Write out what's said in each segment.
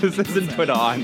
this isn't put on.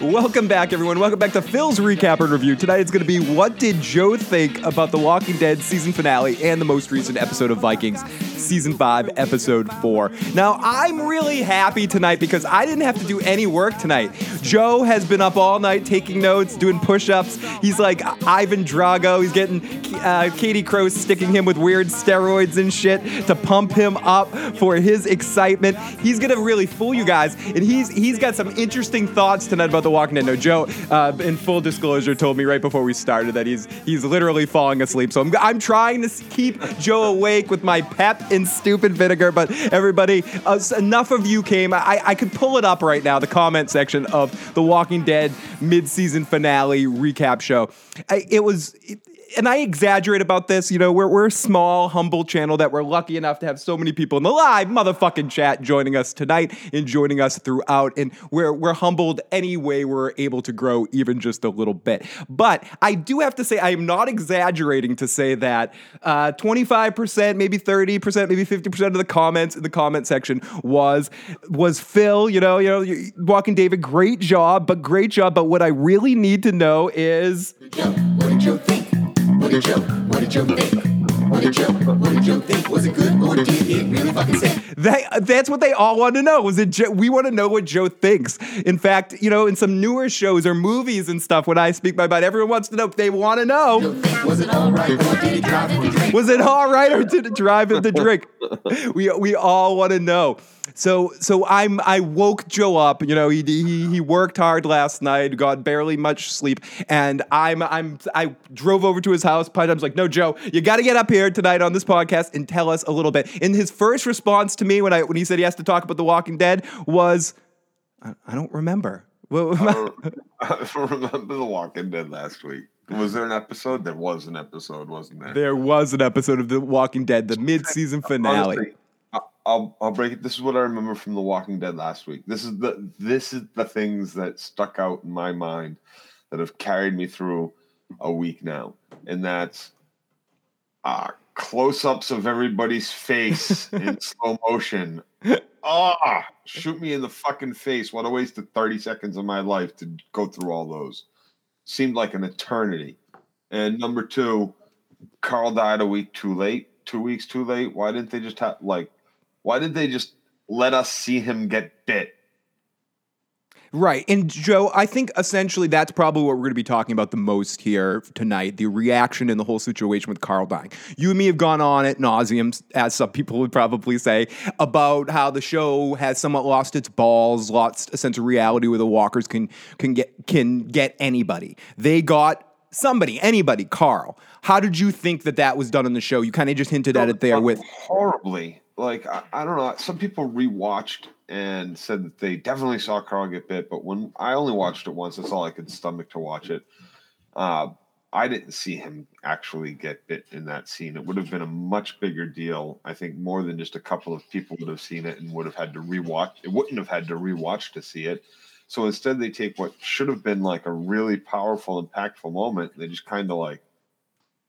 Welcome back, everyone. Welcome back to Phil's recap and review. Tonight it's going to be what did Joe think about the Walking Dead season finale and the most recent episode of Vikings, season five, episode four. Now I'm really happy tonight because I didn't have to do any work tonight. Joe has been up all night taking notes, doing push-ups. He's like Ivan Drago. He's getting uh, Katie Crow sticking him with weird steroids and shit to pump him up for his excitement. He's gonna really fool you guys, and he's he's got some interesting thoughts tonight about the Walking Dead. No, Joe, uh, in full disclosure, told me right before we started that he's he's literally falling asleep. So I'm, I'm trying to keep Joe awake with my pep and stupid vinegar. But everybody, uh, enough of you came. I, I could pull it up right now, the comment section of the Walking Dead mid-season finale recap show. I, it was. It, and I exaggerate about this. You know, we're, we're a small, humble channel that we're lucky enough to have so many people in the live motherfucking chat joining us tonight and joining us throughout. And we're, we're humbled any way we're able to grow even just a little bit. But I do have to say, I am not exaggerating to say that uh, 25%, maybe 30%, maybe 50% of the comments in the comment section was was Phil, you know, you know, Walking David, great job, but great job. But what I really need to know is. what did you think? What did Joe? What did Joe think? What did Joe? What did Joe think? Was it good or did it really fucking say? That, that's what they all want to know. Was it? Joe? We want to know what Joe thinks. In fact, you know, in some newer shows or movies and stuff, when I speak my mind, everyone wants to know. They want to know. Was it all right or did it drive him to drink? Was it all right or did it drive him to drink? we we all want to know. So so I'm I woke Joe up. You know, he he he worked hard last night, got barely much sleep, and I'm I'm I drove over to his house. I was like, "No, Joe, you got to get up here tonight on this podcast and tell us a little bit." And his first response to me when I when he said he has to talk about The Walking Dead was, "I, I don't remember." Well, I remember The Walking Dead last week. Was there an episode? There was an episode, wasn't there? There was an episode of The Walking Dead, the mid-season finale. Honestly, I'll I'll break it. This is what I remember from The Walking Dead last week. This is the this is the things that stuck out in my mind that have carried me through a week now, and that's uh, close-ups of everybody's face in slow motion. Ah, shoot me in the fucking face! What a waste of thirty seconds of my life to go through all those. Seemed like an eternity. And number two, Carl died a week too late. Two weeks too late. Why didn't they just have like? Why did they just let us see him get bit? Right. And Joe, I think essentially that's probably what we're going to be talking about the most here tonight the reaction and the whole situation with Carl dying. You and me have gone on at nauseum, as some people would probably say, about how the show has somewhat lost its balls, lost a sense of reality where the walkers can, can, get, can get anybody. They got somebody, anybody, Carl. How did you think that that was done on the show? You kind of just hinted at it there with horribly like I, I, don't know. Some people rewatched and said that they definitely saw Carl get bit, but when I only watched it once, that's all I could stomach to watch it. Uh, I didn't see him actually get bit in that scene. It would have been a much bigger deal. I think more than just a couple of people would have seen it and would have had to rewatch. It wouldn't have had to rewatch to see it. So instead, they take what should have been like a really powerful, impactful moment. They just kind of like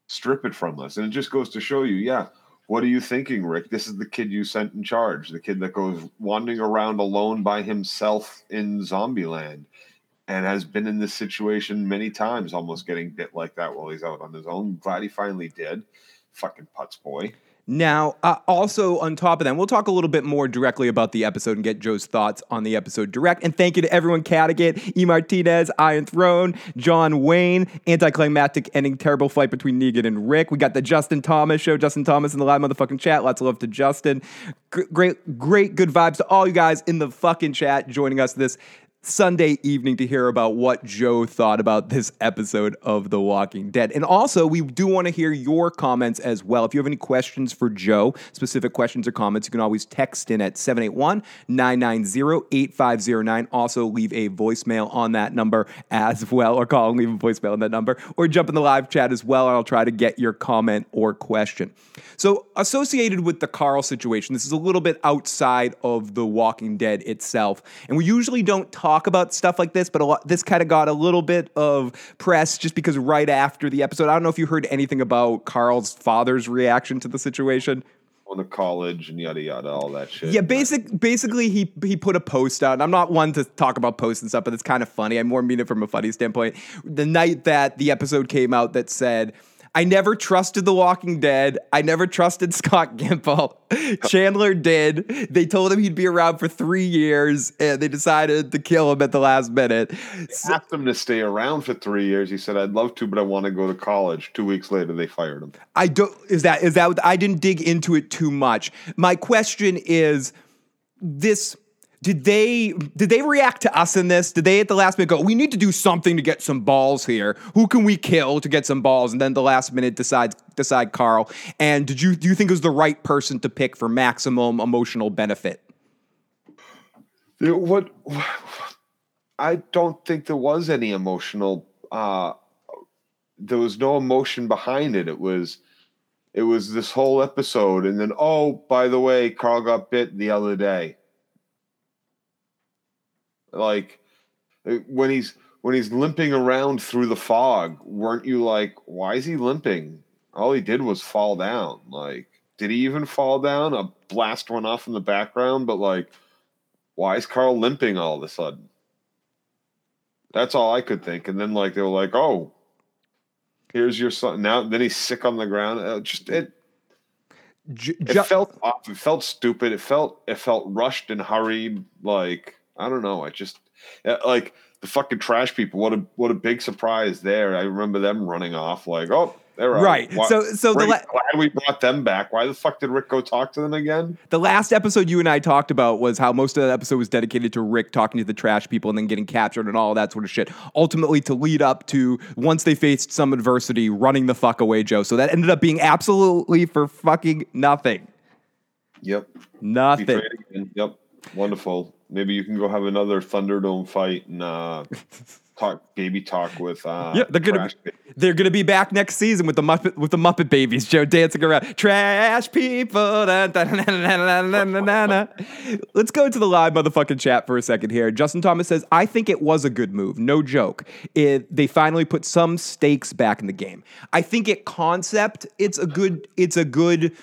strip it from us, and it just goes to show you, yeah, what are you thinking, Rick? This is the kid you sent in charge, the kid that goes wandering around alone by himself in Zombieland and has been in this situation many times, almost getting bit like that while he's out on his own. Glad he finally did. Fucking putz boy. Now, uh, also on top of that, we'll talk a little bit more directly about the episode and get Joe's thoughts on the episode direct. And thank you to everyone Cattigat, E. Martinez, Iron Throne, John Wayne, Anticlimactic Ending, Terrible Fight Between Negan and Rick. We got the Justin Thomas show, Justin Thomas in the live motherfucking chat. Lots of love to Justin. Great, great, good vibes to all you guys in the fucking chat joining us this Sunday evening to hear about what Joe thought about this episode of The Walking Dead. And also, we do want to hear your comments as well. If you have any questions for Joe, specific questions or comments, you can always text in at 781 990 8509. Also, leave a voicemail on that number as well, or call and leave a voicemail on that number, or jump in the live chat as well, I'll try to get your comment or question. So, associated with the Carl situation, this is a little bit outside of The Walking Dead itself, and we usually don't talk talk about stuff like this, but a lot, this kind of got a little bit of press just because right after the episode, I don't know if you heard anything about Carl's father's reaction to the situation. Going to college and yada yada, all that shit. Yeah, basic basically he he put a post out. And I'm not one to talk about posts and stuff, but it's kind of funny. I more mean it from a funny standpoint. The night that the episode came out that said I never trusted The Walking Dead. I never trusted Scott Gimple. Chandler did. They told him he'd be around for three years, and they decided to kill him at the last minute. They asked him to stay around for three years. He said, "I'd love to, but I want to go to college." Two weeks later, they fired him. I don't. Is that is that? I didn't dig into it too much. My question is this did they did they react to us in this? Did they at the last minute go, we need to do something to get some balls here? Who can we kill to get some balls? And then the last minute decides decide Carl. And did you do you think it was the right person to pick for maximum emotional benefit? What I don't think there was any emotional uh there was no emotion behind it. It was it was this whole episode and then oh by the way Carl got bit the other day like uh, when he's when he's limping around through the fog, weren't you like, why is he limping? All he did was fall down. Like, did he even fall down? A blast went off in the background, but like, why is Carl limping all of a sudden? That's all I could think. And then like they were like, oh, here's your son. Now then he's sick on the ground. It just it. it felt off. It felt stupid. It felt it felt rushed and hurried. Like I don't know. I just uh, like the fucking trash people. What a what a big surprise there. I remember them running off like, oh, they're right. Why, so so the la- glad we brought them back. Why the fuck did Rick go talk to them again? The last episode you and I talked about was how most of that episode was dedicated to Rick talking to the trash people and then getting captured and all that sort of shit. Ultimately, to lead up to once they faced some adversity, running the fuck away, Joe. So that ended up being absolutely for fucking nothing. Yep. Nothing. Yep. Wonderful. Maybe you can go have another Thunderdome fight and uh, talk baby talk with. Uh, yeah, they're gonna be, they're gonna be back next season with the Muppet with the Muppet babies. Joe dancing around, trash people. Let's go to the live motherfucking chat for a second here. Justin Thomas says, "I think it was a good move. No joke. It, they finally put some stakes back in the game. I think it concept. It's a good. It's a good."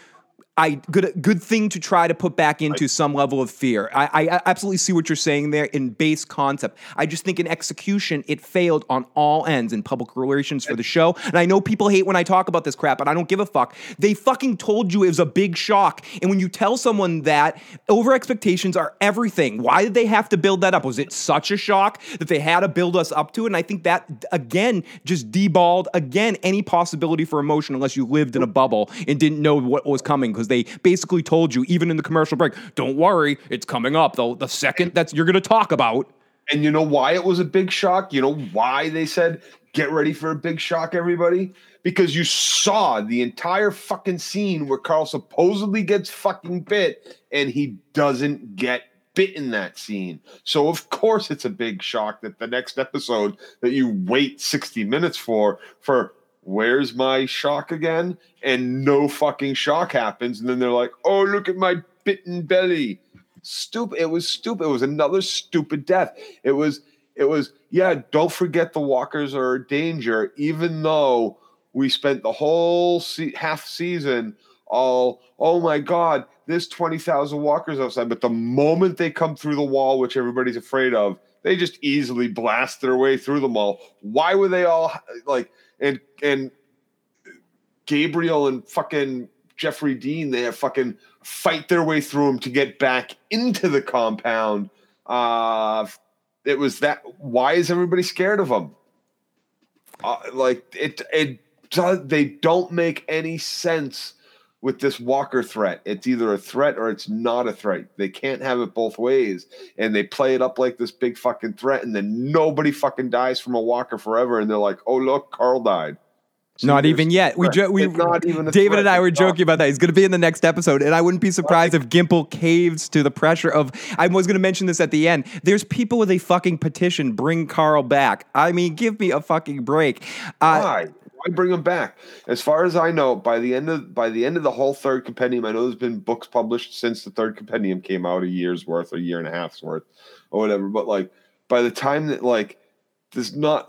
I good good thing to try to put back into some level of fear. I, I absolutely see what you're saying there in base concept. I just think in execution it failed on all ends in public relations for the show. And I know people hate when I talk about this crap, but I don't give a fuck. They fucking told you it was a big shock, and when you tell someone that, over expectations are everything. Why did they have to build that up? Was it such a shock that they had to build us up to it? And I think that again just deballed again any possibility for emotion unless you lived in a bubble and didn't know what was coming because they basically told you, even in the commercial break, don't worry, it's coming up. The, the second that's you're going to talk about. And you know why it was a big shock? You know why they said, get ready for a big shock, everybody? Because you saw the entire fucking scene where Carl supposedly gets fucking bit and he doesn't get bit in that scene. So of course it's a big shock that the next episode that you wait 60 minutes for for where's my shock again? And no fucking shock happens. And then they're like, oh, look at my bitten belly. Stupid. It was stupid. It was another stupid death. It was, it was, yeah, don't forget the walkers are a danger, even though we spent the whole se- half season all, oh my God, there's 20,000 walkers outside. But the moment they come through the wall, which everybody's afraid of, they just easily blast their way through them all. Why were they all like, and and Gabriel and fucking Jeffrey Dean, they have fucking fight their way through him to get back into the compound. Uh, it was that. Why is everybody scared of them? Uh, like it, it does. They don't make any sense with this Walker threat. It's either a threat or it's not a threat. They can't have it both ways. And they play it up like this big fucking threat, and then nobody fucking dies from a Walker forever. And they're like, "Oh look, Carl died." So not even yet. We jo- we not even David threat. and I were joking about that. He's going to be in the next episode, and I wouldn't be surprised if Gimple caves to the pressure of. I was going to mention this at the end. There's people with a fucking petition. Bring Carl back. I mean, give me a fucking break. Uh, Why? Why bring him back? As far as I know, by the end of by the end of the whole third compendium, I know there's been books published since the third compendium came out, a year's worth, a year and a half's worth, or whatever. But like by the time that like there's not,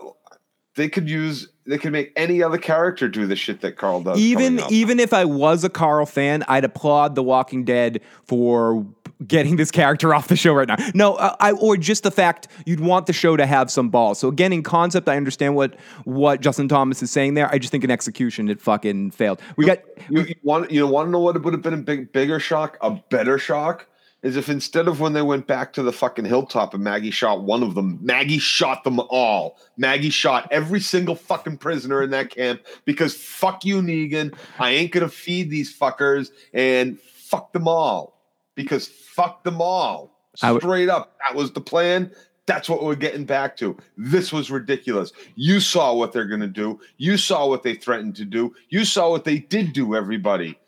they could use they could make any other character do the shit that Carl does. even even if I was a Carl fan, I'd applaud The Walking Dead for getting this character off the show right now. No, uh, I or just the fact you'd want the show to have some balls. So again, in concept, I understand what what Justin Thomas is saying there. I just think in execution, it fucking failed. We got you, you want you want to know what would have been a big bigger shock, a better shock, is if instead of when they went back to the fucking hilltop and Maggie shot one of them, Maggie shot them all. Maggie shot every single fucking prisoner in that camp because fuck you, Negan. I ain't gonna feed these fuckers and fuck them all because fuck them all. I w- Straight up, that was the plan. That's what we're getting back to. This was ridiculous. You saw what they're going to do. You saw what they threatened to do. You saw what they did do, everybody.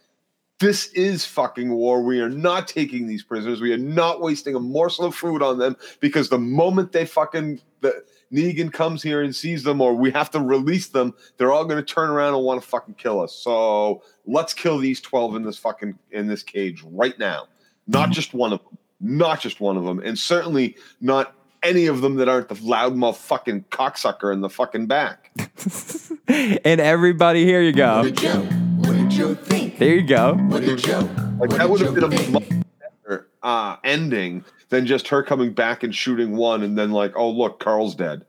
This is fucking war. We are not taking these prisoners. We are not wasting a morsel of food on them because the moment they fucking the Negan comes here and sees them, or we have to release them, they're all going to turn around and want to fucking kill us. So let's kill these twelve in this fucking in this cage right now. Not just one of them. Not just one of them, and certainly not any of them that aren't the loudmouth fucking cocksucker in the fucking back. and everybody, here you go. What did Joe? What did Joe think? There you go. What did Joe? Like what that would have been a think? much better uh, ending than just her coming back and shooting one, and then like, oh look, Carl's dead.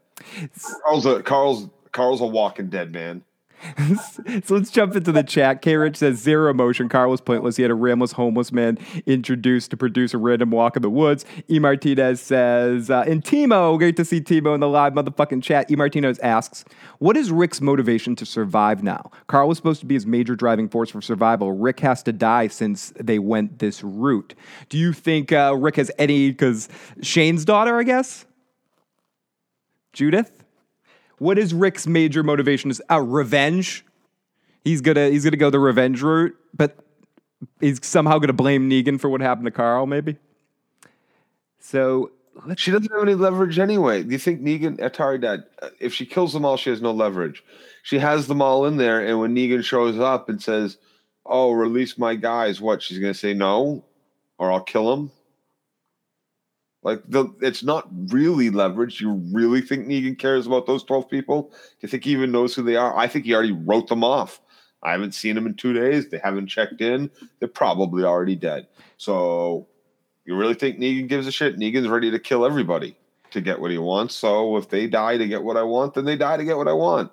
Carl's a Carl's Carl's a walking dead man. so let's jump into the chat. K Rich says zero emotion. Carl was pointless. He had a rambless homeless man introduced to produce a random walk in the woods. E Martinez says, uh, and Timo, great to see Timo in the live motherfucking chat. E Martinez asks, what is Rick's motivation to survive now? Carl was supposed to be his major driving force for survival. Rick has to die since they went this route. Do you think uh, Rick has any? Because Shane's daughter, I guess. Judith. What is Rick's major motivation? Is uh, revenge? He's gonna he's gonna go the revenge route, but he's somehow gonna blame Negan for what happened to Carl, maybe. So She doesn't have any leverage anyway. Do you think Negan Atari Dad? uh, If she kills them all, she has no leverage. She has them all in there, and when Negan shows up and says, "Oh, release my guys," what she's gonna say? No, or I'll kill him. Like the, it's not really leverage. You really think Negan cares about those twelve people? Do you think he even knows who they are? I think he already wrote them off. I haven't seen them in two days. They haven't checked in. They're probably already dead. So, you really think Negan gives a shit? Negan's ready to kill everybody to get what he wants. So, if they die to get what I want, then they die to get what I want.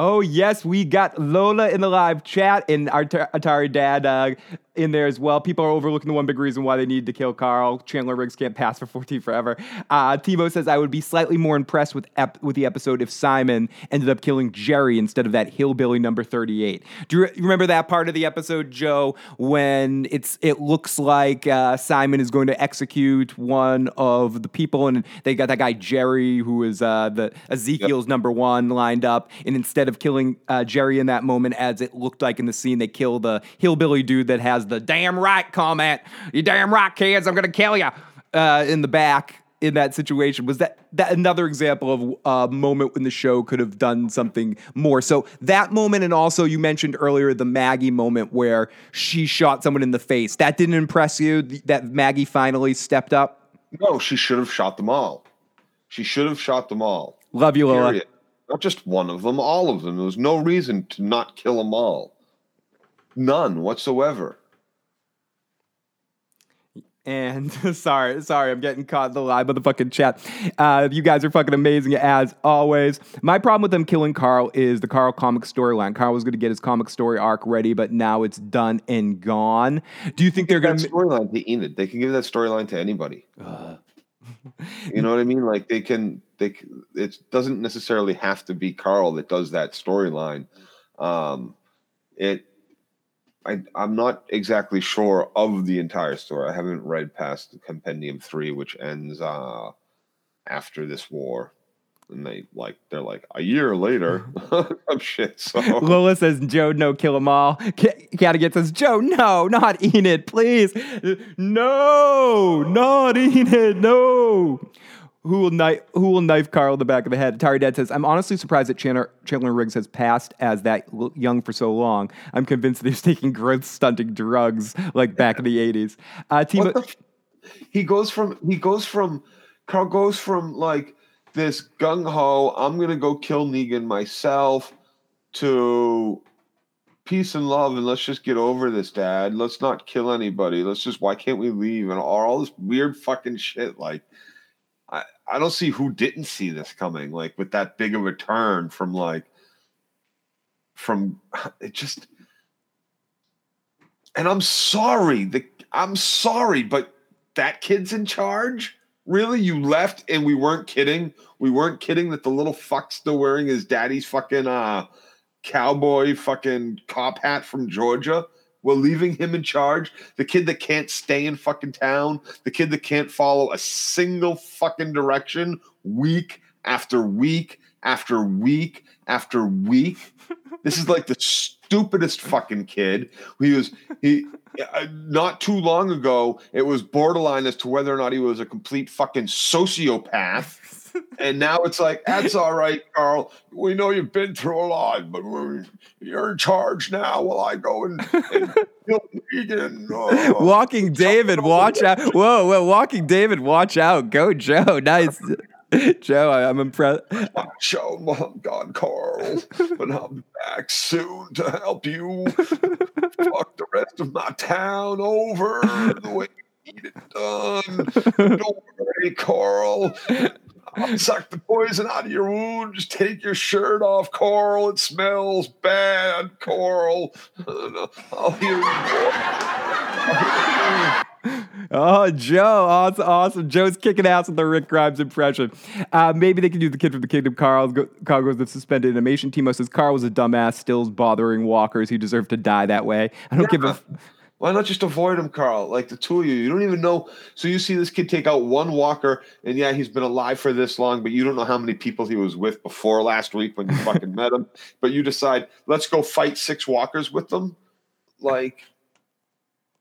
Oh yes, we got Lola in the live chat and our Tar- Atari Dad uh, in there as well. People are overlooking the one big reason why they need to kill Carl. Chandler Riggs can't pass for 14 forever. Uh, Timo says I would be slightly more impressed with ep- with the episode if Simon ended up killing Jerry instead of that hillbilly number 38. Do you re- remember that part of the episode, Joe, when it's it looks like uh, Simon is going to execute one of the people, and they got that guy Jerry who is uh, the Ezekiel's number one lined up, and instead of killing uh, Jerry in that moment, as it looked like in the scene, they kill the hillbilly dude that has the "damn right" comment. You damn right, kids, I'm gonna kill you uh, in the back. In that situation, was that that another example of a moment when the show could have done something more? So that moment, and also you mentioned earlier the Maggie moment where she shot someone in the face. That didn't impress you. That Maggie finally stepped up. No, she should have shot them all. She should have shot them all. Love you, Lola. Period. Not just one of them, all of them. There was no reason to not kill them all. None whatsoever. And sorry, sorry, I'm getting caught in the live motherfucking chat. Uh, you guys are fucking amazing as always. My problem with them killing Carl is the Carl comic storyline. Carl was going to get his comic story arc ready, but now it's done and gone. Do you think they're going to? storyline to Enid. They can give that storyline to anybody. you know what I mean? Like they can. They. It doesn't necessarily have to be Carl that does that storyline. Um, it. I, I'm not exactly sure of the entire story. I haven't read past Compendium Three, which ends uh, after this war, and they like they're like a year later. oh shit! So Lola says, Joe, no, kill them all. K- says, Joe, no, not Enid, please. No, not Enid, no. Who will, knife, who will knife Carl in the back of the head? Atari Dad says, I'm honestly surprised that Chandler, Chandler Riggs has passed as that young for so long. I'm convinced that he's taking growth stunting drugs like back in the 80s. Uh, Timo, the f- he goes from he goes from Carl goes from like this gung ho. I'm gonna go kill Negan myself. to peace and love and let's just get over this, Dad. Let's not kill anybody. Let's just why can't we leave and all, all this weird fucking shit. Like I, I don't see who didn't see this coming, like with that big of a turn from like from it just and I'm sorry, the I'm sorry, but that kid's in charge. Really, you left and we weren't kidding. We weren't kidding that the little fuck's still wearing his daddy's fucking uh cowboy fucking cop hat from Georgia. We're leaving him in charge. The kid that can't stay in fucking town, the kid that can't follow a single fucking direction week after week after week after week. this is like the stupidest fucking kid. He was he uh, not too long ago. It was borderline as to whether or not he was a complete fucking sociopath. And now it's like that's all right, Carl. We know you've been through a lot, but you're in charge now. While I go and, and kill Negan. Oh. Walking David, watch out. Whoa, whoa, Walking David, watch out. Go, Joe. Nice. Joe, I, I'm impressed. I'm gone, Carl, but I'll be back soon to help you fuck the rest of my town over the way you need it done. Don't worry, Carl. I'll suck the poison out of your wound. Just take your shirt off, Carl. It smells bad, Carl. I'll hear you. I'll hear you. Oh, Joe. Awesome. awesome. Joe's kicking ass with the Rick Grimes impression. Uh, maybe they can do the kid from the kingdom. Carl, go, Carl goes the suspended animation. Timo says Carl was a dumbass, stills bothering walkers. He deserved to die that way. I don't give a. f- Why not just avoid him, Carl? Like the two of you, you don't even know. So you see this kid take out one walker, and yeah, he's been alive for this long, but you don't know how many people he was with before last week when you fucking met him. But you decide, let's go fight six walkers with them. Like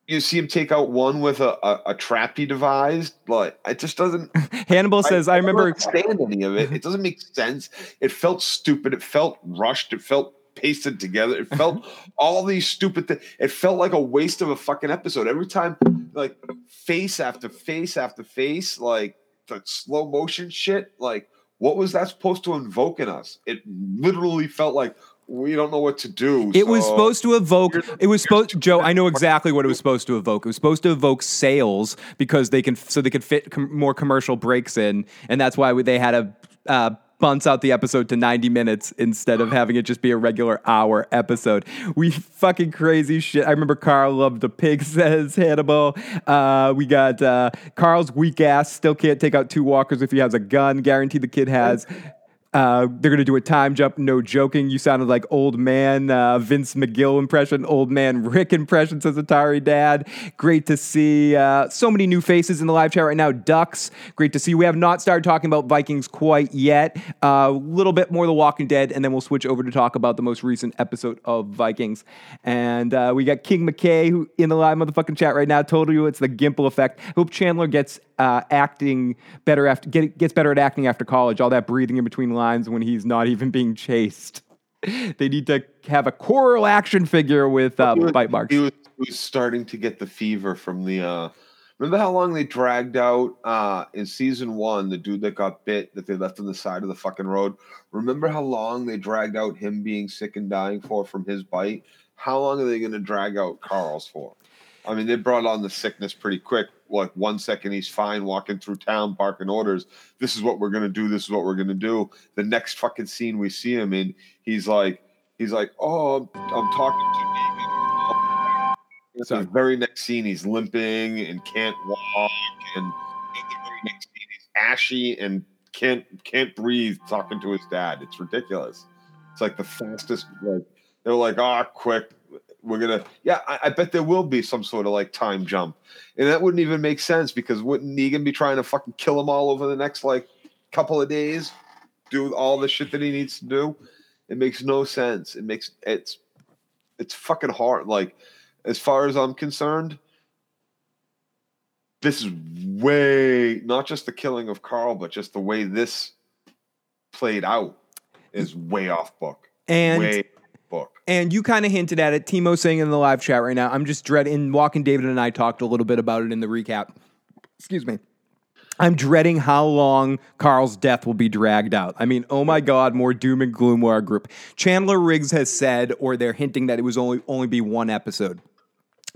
you see him take out one with a, a, a trap he devised. Like it just doesn't. Hannibal says, I, don't remember. understand any of it. It doesn't make sense. It felt stupid. It felt rushed. It felt pasted together. It felt all these stupid things. It felt like a waste of a fucking episode. Every time, like face after face after face, like the slow motion shit. Like, what was that supposed to invoke in us? It literally felt like we don't know what to do. It was supposed to evoke. It was supposed. Joe, I know exactly what it was supposed to evoke. It was supposed to evoke sales because they can, so they could fit com- more commercial breaks in, and that's why they had a uh, bunts out the episode to ninety minutes instead of having it just be a regular hour episode. We fucking crazy shit. I remember Carl loved the pig. Says Hannibal. Uh, we got uh, Carl's weak ass still can't take out two walkers if he has a gun. Guarantee the kid has. Uh, they're going to do a time jump. No joking. You sounded like old man uh, Vince McGill impression, old man Rick impression, says Atari Dad. Great to see uh, so many new faces in the live chat right now. Ducks, great to see. We have not started talking about Vikings quite yet. A little bit more The Walking Dead, and then we'll switch over to talk about the most recent episode of Vikings. And uh, we got King McKay who in the live motherfucking chat right now. Told you it's the Gimple effect. Hope Chandler gets uh, acting better after get, gets better at acting after college. All that breathing in between lines when he's not even being chased. They need to have a Carl action figure with uh, was- bite marks. He was, he was starting to get the fever from the. uh Remember how long they dragged out uh in season one the dude that got bit that they left on the side of the fucking road? Remember how long they dragged out him being sick and dying for from his bite? How long are they going to drag out Carl's for? I mean, they brought on the sickness pretty quick. Like one second he's fine walking through town barking orders. This is what we're gonna do. This is what we're gonna do. The next fucking scene we see him in, he's like, he's like, oh, I'm, I'm talking to Negan. It's the very next scene, he's limping and can't walk, and in the very next scene, he's ashy and can't can't breathe, talking to his dad. It's ridiculous. It's like the fastest. Like they're like, ah, quick, we're gonna. Yeah, I, I bet there will be some sort of like time jump, and that wouldn't even make sense because wouldn't Negan be trying to fucking kill him all over the next like couple of days, do all the shit that he needs to do? It makes no sense. It makes it's it's fucking hard. Like as far as I'm concerned, this is way not just the killing of Carl, but just the way this played out is way off book. And way book. And you kind of hinted at it. Timo saying in the live chat right now. I'm just dreading. Walking David and I talked a little bit about it in the recap. Excuse me. I'm dreading how long Carl's death will be dragged out. I mean, oh my God, more doom and gloom with our group. Chandler Riggs has said, or they're hinting that it was only only be one episode.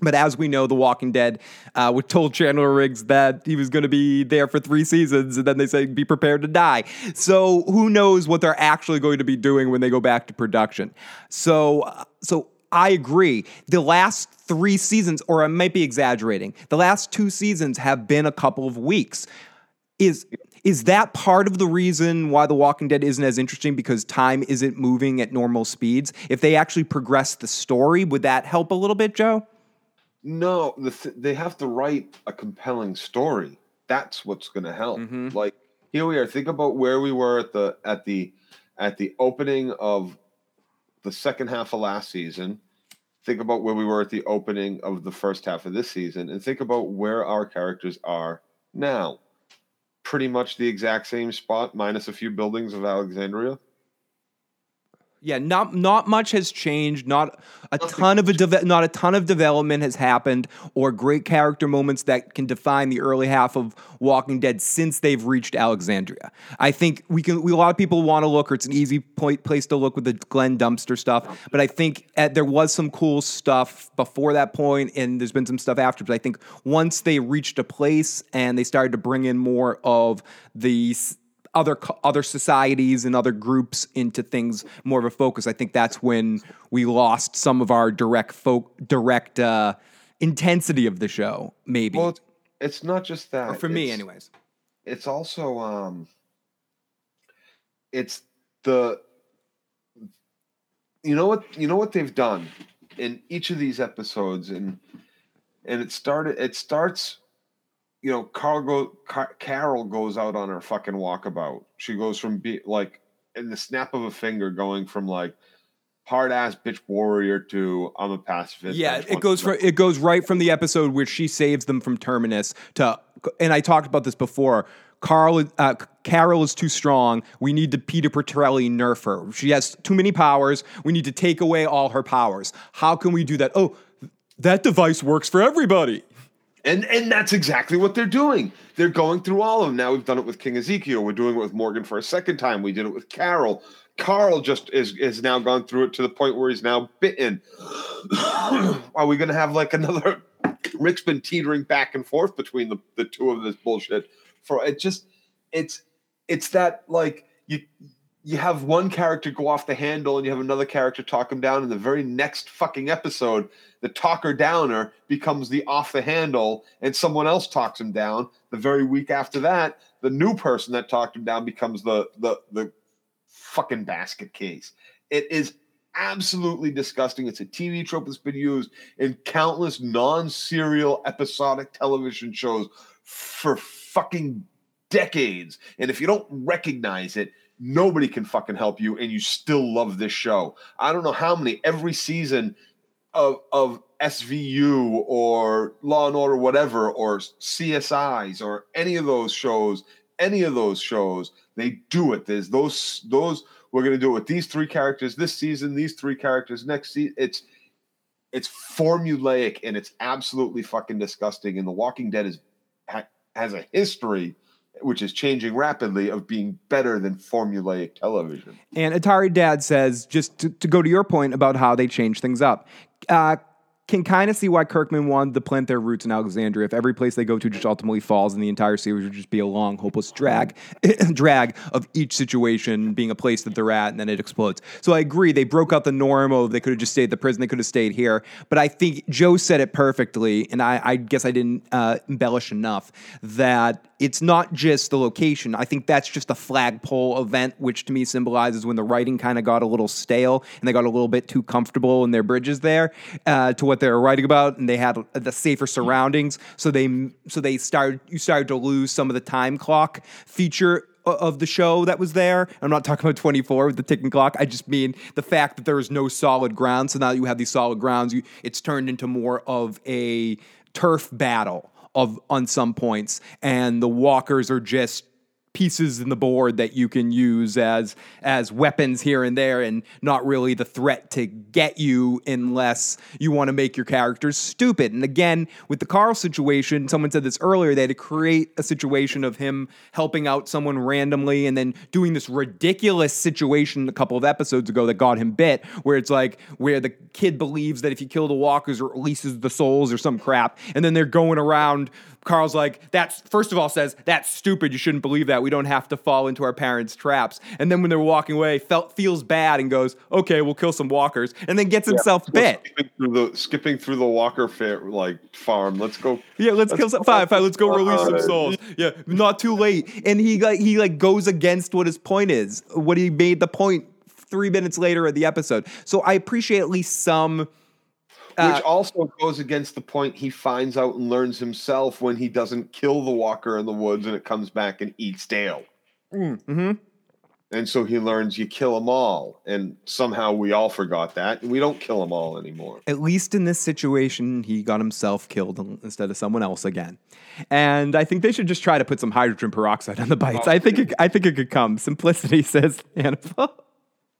But as we know, The Walking Dead uh, told Chandler Riggs that he was going to be there for three seasons, and then they say, be prepared to die. So who knows what they're actually going to be doing when they go back to production. So, uh, so I agree. The last three seasons, or I might be exaggerating, the last two seasons have been a couple of weeks. Is is that part of the reason why The Walking Dead isn't as interesting because time isn't moving at normal speeds? If they actually progress the story, would that help a little bit, Joe? No, the th- they have to write a compelling story. That's what's going to help. Mhm. Like here we are. Think about where we were at the at the at the opening of the second half of last season. Think about where we were at the opening of the first half of this season, and think about where our characters are now. Pretty much the exact same spot, minus a few buildings of Alexandria. Yeah, not not much has changed. Not a Nothing ton of a deve- not a ton of development has happened, or great character moments that can define the early half of Walking Dead since they've reached Alexandria. I think we can. We, a lot of people want to look, or it's an easy point, place to look with the Glenn Dumpster stuff. But I think uh, there was some cool stuff before that point, and there's been some stuff after. But I think once they reached a place and they started to bring in more of the other other societies and other groups into things more of a focus. I think that's when we lost some of our direct folk direct uh, intensity of the show. Maybe Well, it's, not just that. or for me, anyways. it's also um it's the you know what you know what they've done in each of these episodes and and it started it starts you know Carl go, Car- Carol goes out on her fucking walkabout she goes from be like in the snap of a finger going from like hard ass bitch warrior to I'm a pacifist Yeah, it goes for it goes right from the episode where she saves them from Terminus to, and I talked about this before. Carl, uh, Carol is too strong. We need to Peter Petrelli nerf her. She has too many powers. We need to take away all her powers. How can we do that? Oh, that device works for everybody. And and that's exactly what they're doing. They're going through all of them. Now we've done it with King Ezekiel. We're doing it with Morgan for a second time. We did it with Carol. Carl just is is now gone through it to the point where he's now bitten. Are we gonna have like another Rick's been teetering back and forth between the, the two of this bullshit for it just it's it's that like you you have one character go off the handle and you have another character talk him down in the very next fucking episode the talker downer becomes the off the handle and someone else talks him down. The very week after that the new person that talked him down becomes the the the fucking basket case. It is absolutely disgusting. It's a tv trope that's been used in countless non-serial episodic television shows for fucking decades. And if you don't recognize it nobody can fucking help you and you still love this show. I don't know how many every season of of SVU or Law and Order whatever or CSIs or any of those shows any of those shows they do it. There's those those we're going to do it with these three characters this season these three characters next season it's it's formulaic and it's absolutely fucking disgusting and the walking dead is ha, has a history which is changing rapidly of being better than formulaic television. And Atari Dad says, just to, to go to your point about how they change things up, uh, can kind of see why Kirkman wanted to plant their roots in Alexandria. If every place they go to just ultimately falls, and the entire series would just be a long, hopeless drag, drag of each situation being a place that they're at, and then it explodes. So I agree. They broke out the norm of they could have just stayed at the prison, they could have stayed here. But I think Joe said it perfectly, and I, I guess I didn't uh, embellish enough that it's not just the location. I think that's just a flagpole event, which to me symbolizes when the writing kind of got a little stale and they got a little bit too comfortable in their bridges there uh, to what they were writing about, and they had the safer hmm. surroundings. So they so they started you started to lose some of the time clock feature of the show that was there. I'm not talking about 24 with the ticking clock. I just mean the fact that there is no solid ground. So now that you have these solid grounds, you, it's turned into more of a turf battle of on some points, and the walkers are just pieces in the board that you can use as as weapons here and there and not really the threat to get you unless you want to make your characters stupid. And again, with the Carl situation, someone said this earlier, they had to create a situation of him helping out someone randomly and then doing this ridiculous situation a couple of episodes ago that got him bit, where it's like where the kid believes that if you kill the walkers or releases the souls or some crap, and then they're going around Carl's like, that's first of all says, that's stupid. You shouldn't believe that. We don't have to fall into our parents' traps. And then when they're walking away, felt feels bad and goes, okay, we'll kill some walkers, and then gets himself bit. Skipping through the skipping through the Walker fair, like farm. Let's go. Yeah, let's, kill some five, five. Let's go release some souls. Yeah, not too late. And he like he like goes against what his point is. What he made the point three minutes later of the episode. So I appreciate at least some. Uh, Which also goes against the point he finds out and learns himself when he doesn't kill the walker in the woods and it comes back and eats Dale. mhm. And so he learns you kill them all. And somehow we all forgot that. And we don't kill them all anymore. At least in this situation, he got himself killed instead of someone else again. And I think they should just try to put some hydrogen peroxide on the bites. I think it, I think it could come. Simplicity says Annabelle.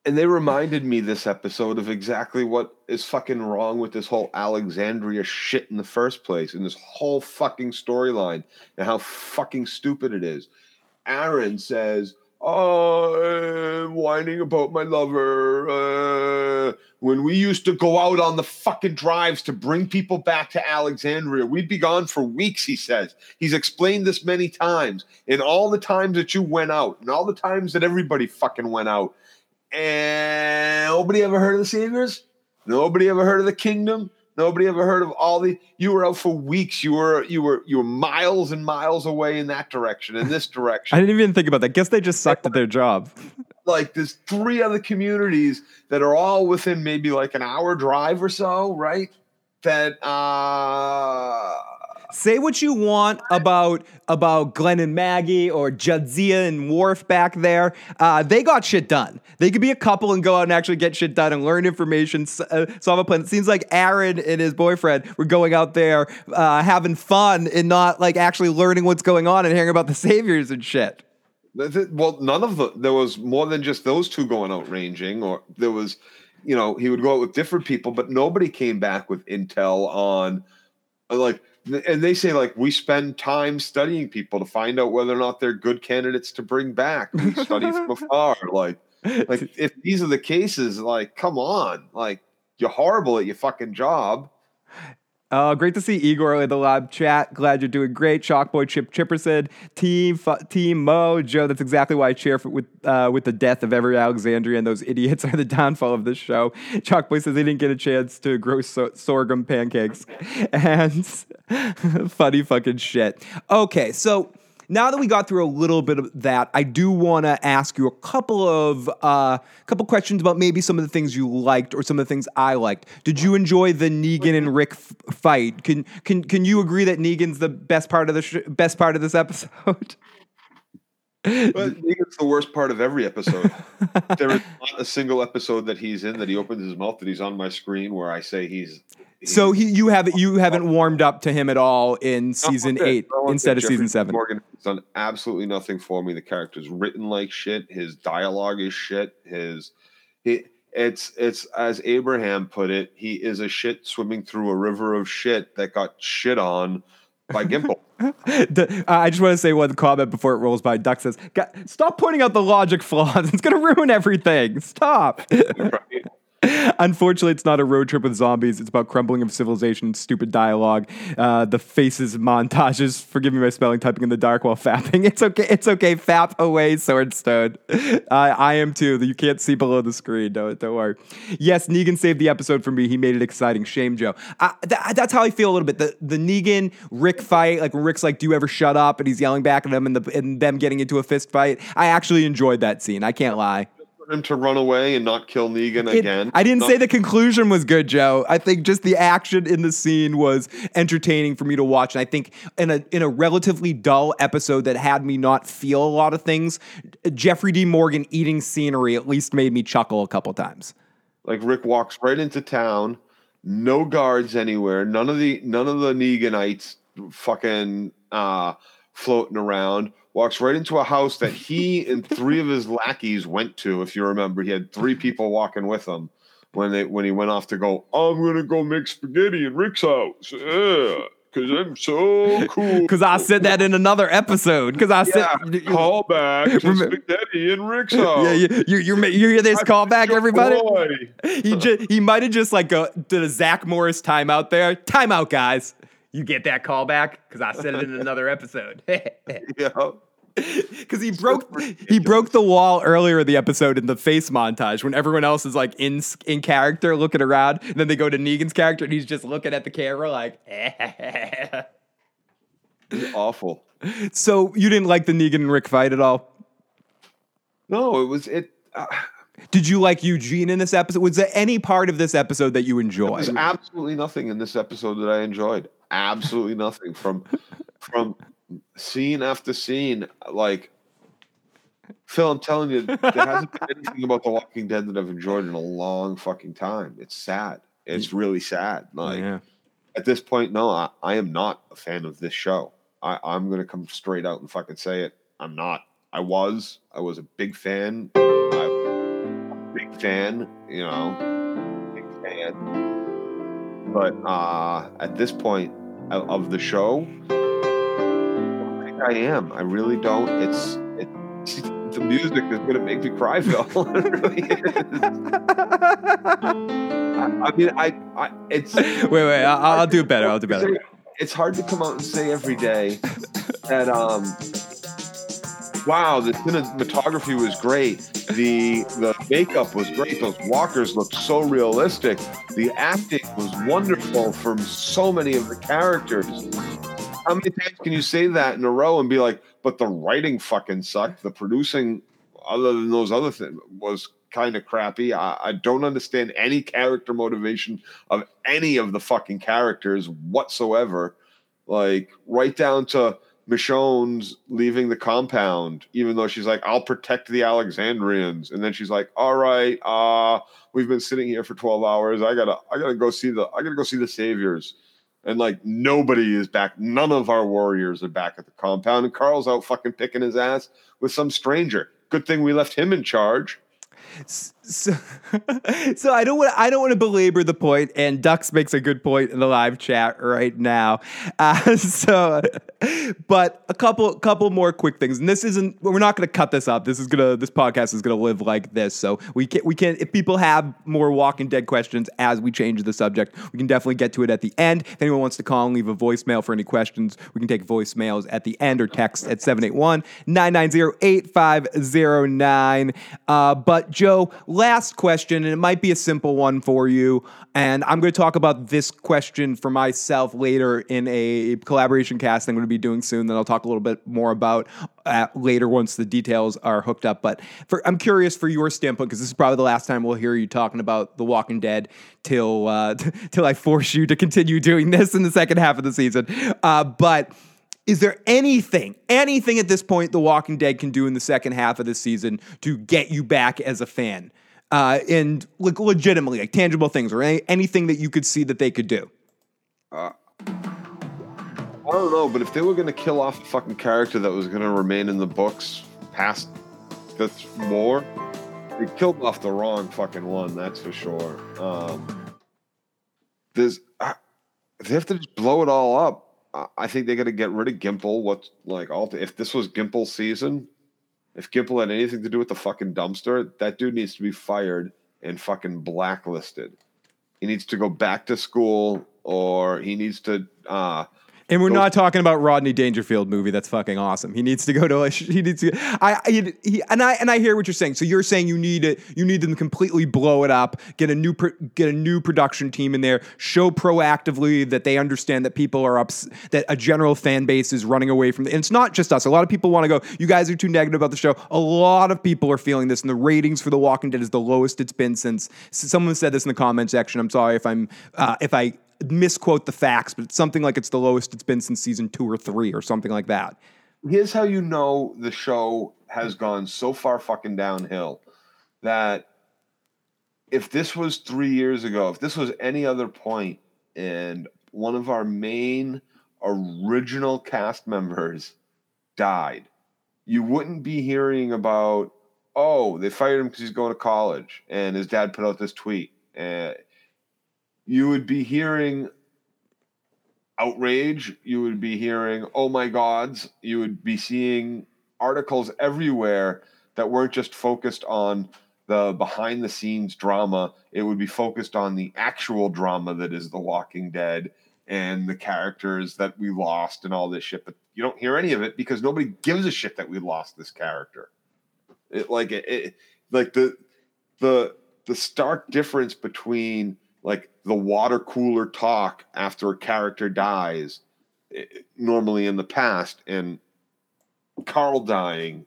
And they reminded me this episode of exactly what is fucking wrong with this whole Alexandria shit in the first place and this whole fucking storyline and how fucking stupid it is. Aaron says, Oh, I'm whining about my lover. Uh, when we used to go out on the fucking drives to bring people back to Alexandria, we'd be gone for weeks, he says. He's explained this many times. In all the times that you went out, and all the times that everybody fucking went out, and nobody ever heard of the Saviors. Nobody ever heard of the Kingdom. Nobody ever heard of all the. You were out for weeks. You were you were you were miles and miles away in that direction, in this direction. I didn't even think about that. Guess they just sucked at their job. like there's three other communities that are all within maybe like an hour drive or so, right? That uh Say what you want about about Glenn and Maggie or Jadzia and Worf back there. Uh, they got shit done. They could be a couple and go out and actually get shit done and learn information, uh, solve a plan. It seems like Aaron and his boyfriend were going out there uh, having fun and not like actually learning what's going on and hearing about the saviors and shit. well none of the there was more than just those two going out ranging or there was you know he would go out with different people but nobody came back with intel on like and they say like we spend time studying people to find out whether or not they're good candidates to bring back. We study from afar. Like like if these are the cases like come on. Like you're horrible at your fucking job Uh, great to see Igor in the live chat. Glad you're doing great. Shockboy Chip Chipper said, "Team fu- Team Mo Joe." That's exactly why I cheer for, with uh, with the death of every Alexandria and those idiots are the downfall of this show. Chalkboy says he didn't get a chance to grow so- sorghum pancakes, and funny fucking shit. Okay, so now that we got through a little bit of that, I do want to ask you a couple of uh, couple questions about maybe some of the things you liked or some of the things I liked. Did you enjoy the Negan and Rick f- fight? Can can can you agree that Negan's the best part of the sh- best part of this episode? But I think it's the worst part of every episode. there is not a single episode that he's in that he opens his mouth that he's on my screen where I say he's. so he, you haven't you haven't warmed up to him at all in season No, eight no, instead of Jeffrey season seven. Morgan has done absolutely nothing for me. The character's written like shit. His dialogue is shit. His he, it's it's as Abraham put it. He is a shit swimming through a river of shit that got shit on by Gimple. Uh, I just want to say one comment before it rolls by. Duck says, "Stop pointing out the logic flaws. It's going to ruin everything. Stop." Unfortunately, it's not a road trip with zombies. It's about crumbling of civilization stupid dialogue. Uh, the faces montages. Forgive me my spelling, typing in the dark while fapping. It's okay. It's okay. Fap away, Swordstone. Uh, I am too. You can't see below the screen. Don't, don't worry. Yes, Negan saved the episode for me. He made it exciting. Shame, Joe. Uh, th- that's how I feel a little bit. The the Negan Rick fight, like when Rick's like, "Do you ever shut up?" and he's yelling back at him, and the and them getting into a fist fight. I actually enjoyed that scene. I can't lie. Him to run away and not kill Negan It- again. I didn't Not- say the conclusion was good, Joe. I think just the action in the scene was entertaining for me to watch. And I think in a in a relatively dull episode that had me not feel a lot of things, Jeffrey D. Morgan eating scenery at least made me chuckle a couple times. Like Rick walks right into town, no guards anywhere. None of the none of the Neganites fucking uh floating around, walks right into a house that he and three of his lackeys went to. If you remember, he had three people walking with him when they when he went off to go. I'm gonna go make spaghetti in Rick's house. Yeah. Cause I'm so cool. Because I said that in another episode. Because I yeah, said, call back to Remember- spaghetti in Rick's house. yeah, you, you, you, you hear this I'm callback, everybody? boy. He just, he might have just like go, did a Zach Morris timeout there. Timeout, guys. You get that callback because I said it in another episode. Yeah. Because he broke he broke the wall earlier in the episode in the face montage when everyone else is like in in character looking around, and then they go to Negan's character and he's just looking at the camera like. Awful. so you didn't like the Negan and Rick fight at all? No, it was it. Uh, Did you like Eugene in this episode? Was there any part of this episode that you enjoyed? There's absolutely nothing in this episode that I enjoyed. Absolutely nothing from from scene after scene. Like Phil, I'm telling you, there hasn't been anything about The Walking Dead that I've enjoyed in a long fucking time. It's sad. It's really sad. Like yeah. at this point, no, I, I am not a fan of this show. I, I'm gonna come straight out and fucking say it. I'm not. I was. I was a big fan. I, big fan. You know, big fan. But uh, at this point of, the show, I think I am. I really don't. It's it. The music is gonna make me cry, Phil. it really is. I, I mean, I, I. It's Wait, wait. I'll, I'll do better. I'll do better. it's hard to come out and say every day that um wow the cinematography was great. The the makeup was great. Those walkers looked so realistic. The acting was wonderful from so many of the characters. How many times can you say that in a row and be like but the writing fucking sucked. The producing other than those other things was kind of crappy. I, I don't understand any character motivation of any of the fucking characters whatsoever. Like right down to Michonne's leaving the compound, even though she's like, I'll protect the Alexandrians. And then she's like, All right, uh, we've been sitting here for 12 hours. I gotta I gotta go see the I gotta go see the saviors. And like nobody is back. None of our warriors are back at the compound. And Carl's out fucking picking his ass with some stranger. Good thing we left him in charge. So, so I don't want I don't want to belabor the point, and Dux makes a good point in the live chat right now. Uh, so, but a couple couple more quick things, and this isn't we're not going to cut this up. This is gonna this podcast is gonna live like this. So we can we can if people have more Walking Dead questions as we change the subject, we can definitely get to it at the end. If anyone wants to call and leave a voicemail for any questions, we can take voicemails at the end or text at 781 990 8509. Uh, But Joe, last question, and it might be a simple one for you. And I'm going to talk about this question for myself later in a collaboration cast I'm going to be doing soon that I'll talk a little bit more about uh, later once the details are hooked up. But for, I'm curious for your standpoint because this is probably the last time we'll hear you talking about The Walking Dead till uh, till I force you to continue doing this in the second half of the season. Uh, but is there anything, anything at this point The Walking Dead can do in the second half of the season to get you back as a fan? Uh, and like legitimately, like tangible things or any, anything that you could see that they could do. I don't know, but if they were going to kill off a fucking character that was going to remain in the books past this war, they killed off the wrong fucking one. That's for sure. Um, there's, uh, they have to just blow it all up. I- think they got to get rid of Gimple. What's like all? the, If this was Gimple's season, if Gimple had anything to do with the fucking dumpster, that dude needs to be fired and fucking blacklisted. He needs to go back to school, or he needs to. uh And we're not talking about Rodney Dangerfield movie. That's fucking awesome. He needs to go to. A, he needs to. I. He, he, and I. And I hear what you're saying. So you're saying you need it. You need them to completely blow it up. Get a new. Get a new production team in there. Show proactively that they understand that people are ups. That a general fan base is running away from. The, and it's not just us. A lot of people want to go. You guys are too negative about the show. A lot of people are feeling this, and the ratings for The Walking Dead is the lowest it's been since. Someone said this in the comment section. I'm sorry if I'm. Uh, if I misquote the facts, but it's something like it's the lowest it's been since season two or three or something like that. here's how you know the show has gone so far fucking downhill that if this was three years ago, if this was any other point, and one of our main original cast members died, you wouldn't be hearing about, oh, they fired him because he's going to college and his dad put out this tweet. Uh, you would be hearing outrage. You would be hearing, oh my gods. You would be seeing articles everywhere that weren't just focused on the behind the scenes drama. It would be focused on the actual drama that is The Walking Dead and the characters that we lost and all this shit. But you don't hear any of it because nobody gives a shit that we lost this character. It like it, it like the the the stark difference between like the water cooler talk after a character dies eh, normally in the past and Carl dying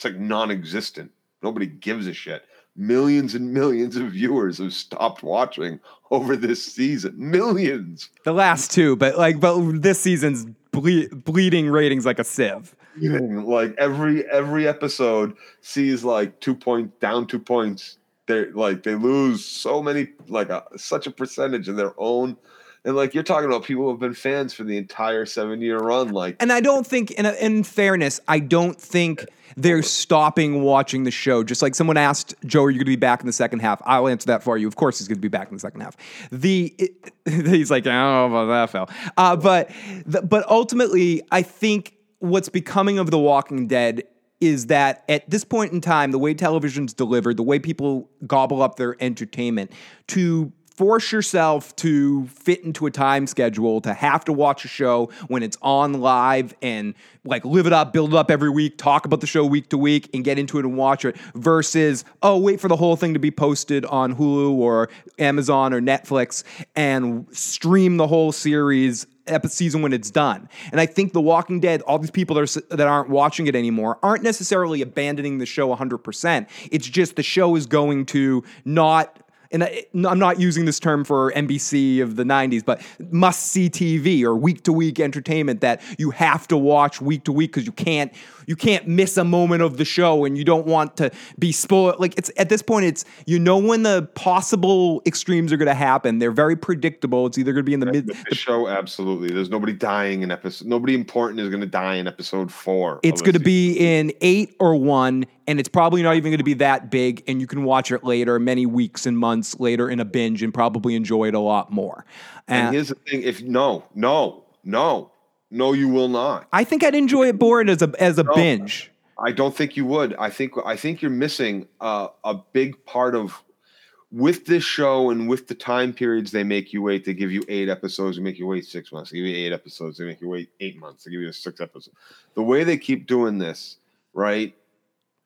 it's like non-existent. Nobody gives a shit. Millions and millions of viewers have stopped watching over this season. Millions! The last two, but like, but this season's ble- bleeding ratings like a sieve. like every every episode sees like two points down two points they're like they lose so many like a, such a percentage of their own and like you're talking about people who have been fans for the entire seven year run like And I don't think, in, in fairness, I don't think they're stopping watching the show. Just like someone asked, Joe, are you going to be back in the second half? I'll answer that for you. Of course, he's going to be back in the second half. The it, he's like, I don't know about that, Phil. Uh, but the, but ultimately, I think what's becoming of The Walking Dead is that at this point in time, the way television's delivered, the way people gobble up their entertainment, to force yourself to fit into a time schedule to have to watch a show when it's on live and like live it up, build it up every week, talk about the show week to week and get into it and watch it versus, oh, wait for the whole thing to be posted on Hulu or Amazon or Netflix and stream the whole series episode season when it's done. And I think The Walking Dead, all these people that are, that aren't watching it anymore, aren't necessarily abandoning the show 100%. It's just the show is going to not and I, I'm not using this term for NBC of the 90s, but must see TV or week to week entertainment that you have to watch week to week because you can't you can't miss a moment of the show and you don't want to be spoiled. Like it's at this point, it's you know when the possible extremes are going to happen. They're very predictable. It's either going to be in the mid. the show absolutely there's nobody dying in episode nobody important is going to die in episode four It's going to be in eight or one, and it's probably not even going to be that big. And you can watch it later, many weeks and months later in a binge, and probably enjoy it a lot more. and And here's the thing if no no no no you will not I think I'd enjoy it more as a as a binge. I don't think you would. I think I think you're missing uh, a big part of with this show and with the time periods they make you wait. They give you eight episodes. They make you wait six months. They give you eight episodes. They make you wait eight months. They give you six episodes. The way they keep doing this, right?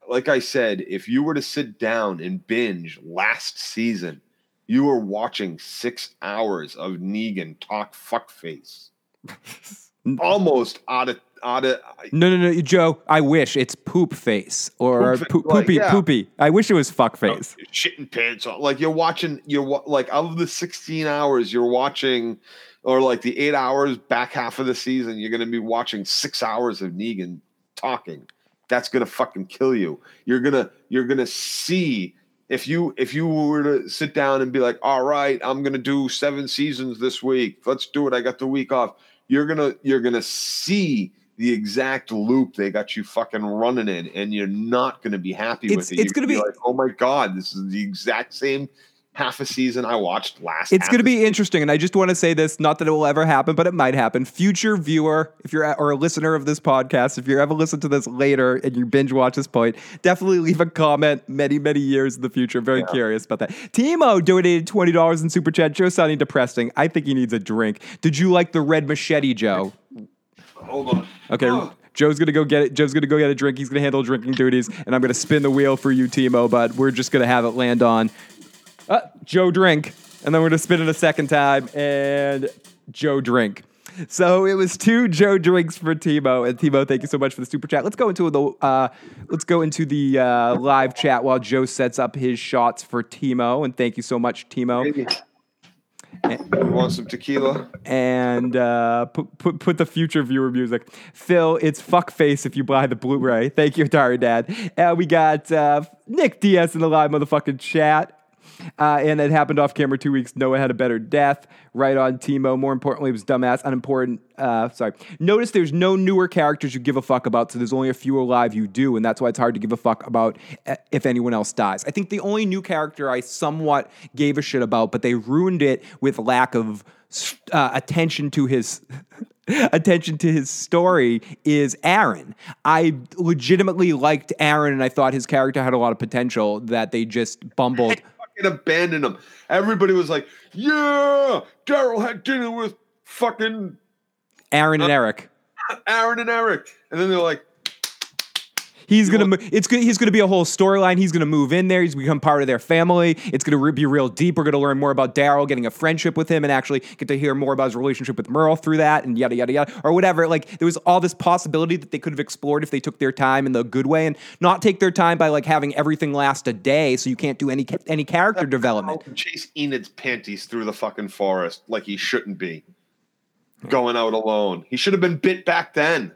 Like I said, if you were to sit down and binge last season, you were watching six hours of Negan talk fuckface, almost out of out of No, no, no, Joe. I wish it's poop face or Poop poop, like, poopy, yeah. poopy. I wish it was fuck face. You're shitting pants on. Like you're watching, you're like of the 16 hours you're watching, or like the eight hours back half of the season, you're gonna be watching six hours of Negan talking. That's gonna fucking kill you. You're gonna you're gonna see if you if you were to sit down and be like, all right, I'm gonna do seven seasons this week. Let's do it. I got the week off. You're gonna you're gonna see the exact loop they got you fucking running in, and you're not gonna be happy It's- with it. it's You're gonna be- like, oh my god, this is the exact same half a season I watched last. It's going to be interesting, and I just want to say this: not that it will ever happen, but it might happen. Future viewer, if you're or a listener of this podcast, if you ever listen to this later and you binge watch this point, definitely leave a comment. Many, many years in the future, very curious about that. Timo donated twenty dollars in super chat. Joe sounding depressing. I think he needs a drink. Did you like the red machete, Joe? Hold on. Okay. Oh. Joe's gonna go get it. Joe's gonna go get a drink. He's gonna handle drinking duties, and I'm gonna spin the wheel for you, Timo. But we're just gonna have it land on uh, Joe drink, and then we're gonna spin it a second time and Joe drink. So it was two Joe drinks for Timo, and Timo, thank you so much for the super chat. Let's go into the uh, let's go into the uh, live chat while Joe sets up his shots for Timo, and thank you so much, Timo. Maybe. You want some tequila? and uh, put, put put the future viewer music. Phil, it's fuckface if you buy the Blu-ray. Thank you, Atari Dad. And we got uh, Nick Diaz in the live motherfucking chat. Uh, and it happened off camera two weeks. Noah had a better death. Right on Timo. More importantly, it was dumbass, unimportant. Uh, sorry. Notice there's no newer characters you give a fuck about, so there's only a few alive you do, and that's why it's hard to give a fuck about uh, if anyone else dies. I think the only new character I somewhat gave a shit about, but they ruined it with lack of uh, attention to his attention to his story is Aaron. I legitimately liked Aaron and I thought his character had a lot of potential that they just bumbled. Fucking abandoned him. Everybody was like, "Yeah, Daryl had dinner with fucking Aaron and uh, Eric. Aaron and Eric," and then they're like, He's gonna. mo- It's good. He's gonna be a whole storyline. He's gonna move in there. He's become part of their family. It's gonna re- be real deep. We're gonna learn more about Daryl, getting a friendship with him, and actually get to hear more about his relationship with Merle through that, and yada yada yada, or whatever. Like there was all this possibility that they could have explored if they took their time in the good way, and not take their time by like having everything last a day, so you can't do any any character development. chase Enid's panties through the fucking forest like he shouldn't be. Going out alone. He should have been bit back then.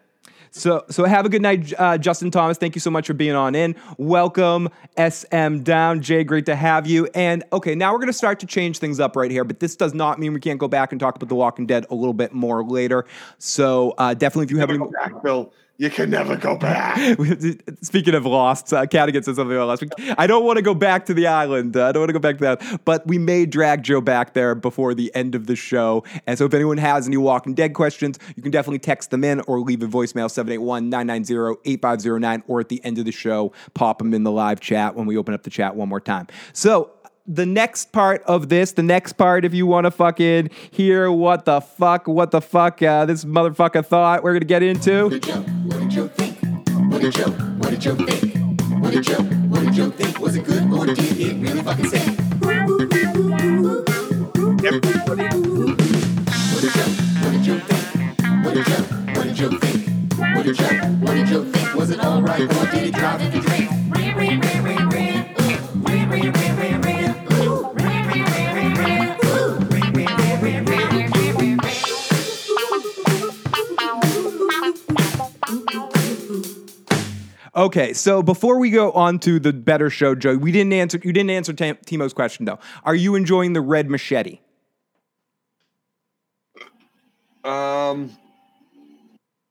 So, so have a good night, uh, Justin Thomas. Thank you so much for being on in. Welcome, SM Down. Jay, great to have you. And okay, now we're going to start to change things up right here, but this does not mean we can't go back and talk about The Walking Dead a little bit more later. So, uh, definitely, if you have any. back, Bill. You can never go back. Speaking of Lost, uh, Cadigan said something about week. I don't want to go back to the island. Uh, I don't want to go back to that. But we may drag Joe back there before the end of the show. And so if anyone has any Walking Dead questions, you can definitely text them in or leave a voicemail 781 990 8509 or at the end of the show, pop them in the live chat when we open up the chat one more time. So the next part of this, the next part, if you want to fucking hear what the fuck, what the fuck uh, this motherfucker thought, we're going to get into. What did Joe? What did Joe think? What did Joe? What did Joe think? What did Joe? What did Joe think? Was it good or did it really fucking stink? What did Joe? What did Joe think? What did Joe? What did Joe think? What did Joe? What did Joe think? Was it alright or did it drive you Okay, so before we go on to the better show, Joe, we didn't answer. You didn't answer Tam- Timo's question though. Are you enjoying the red machete? Um,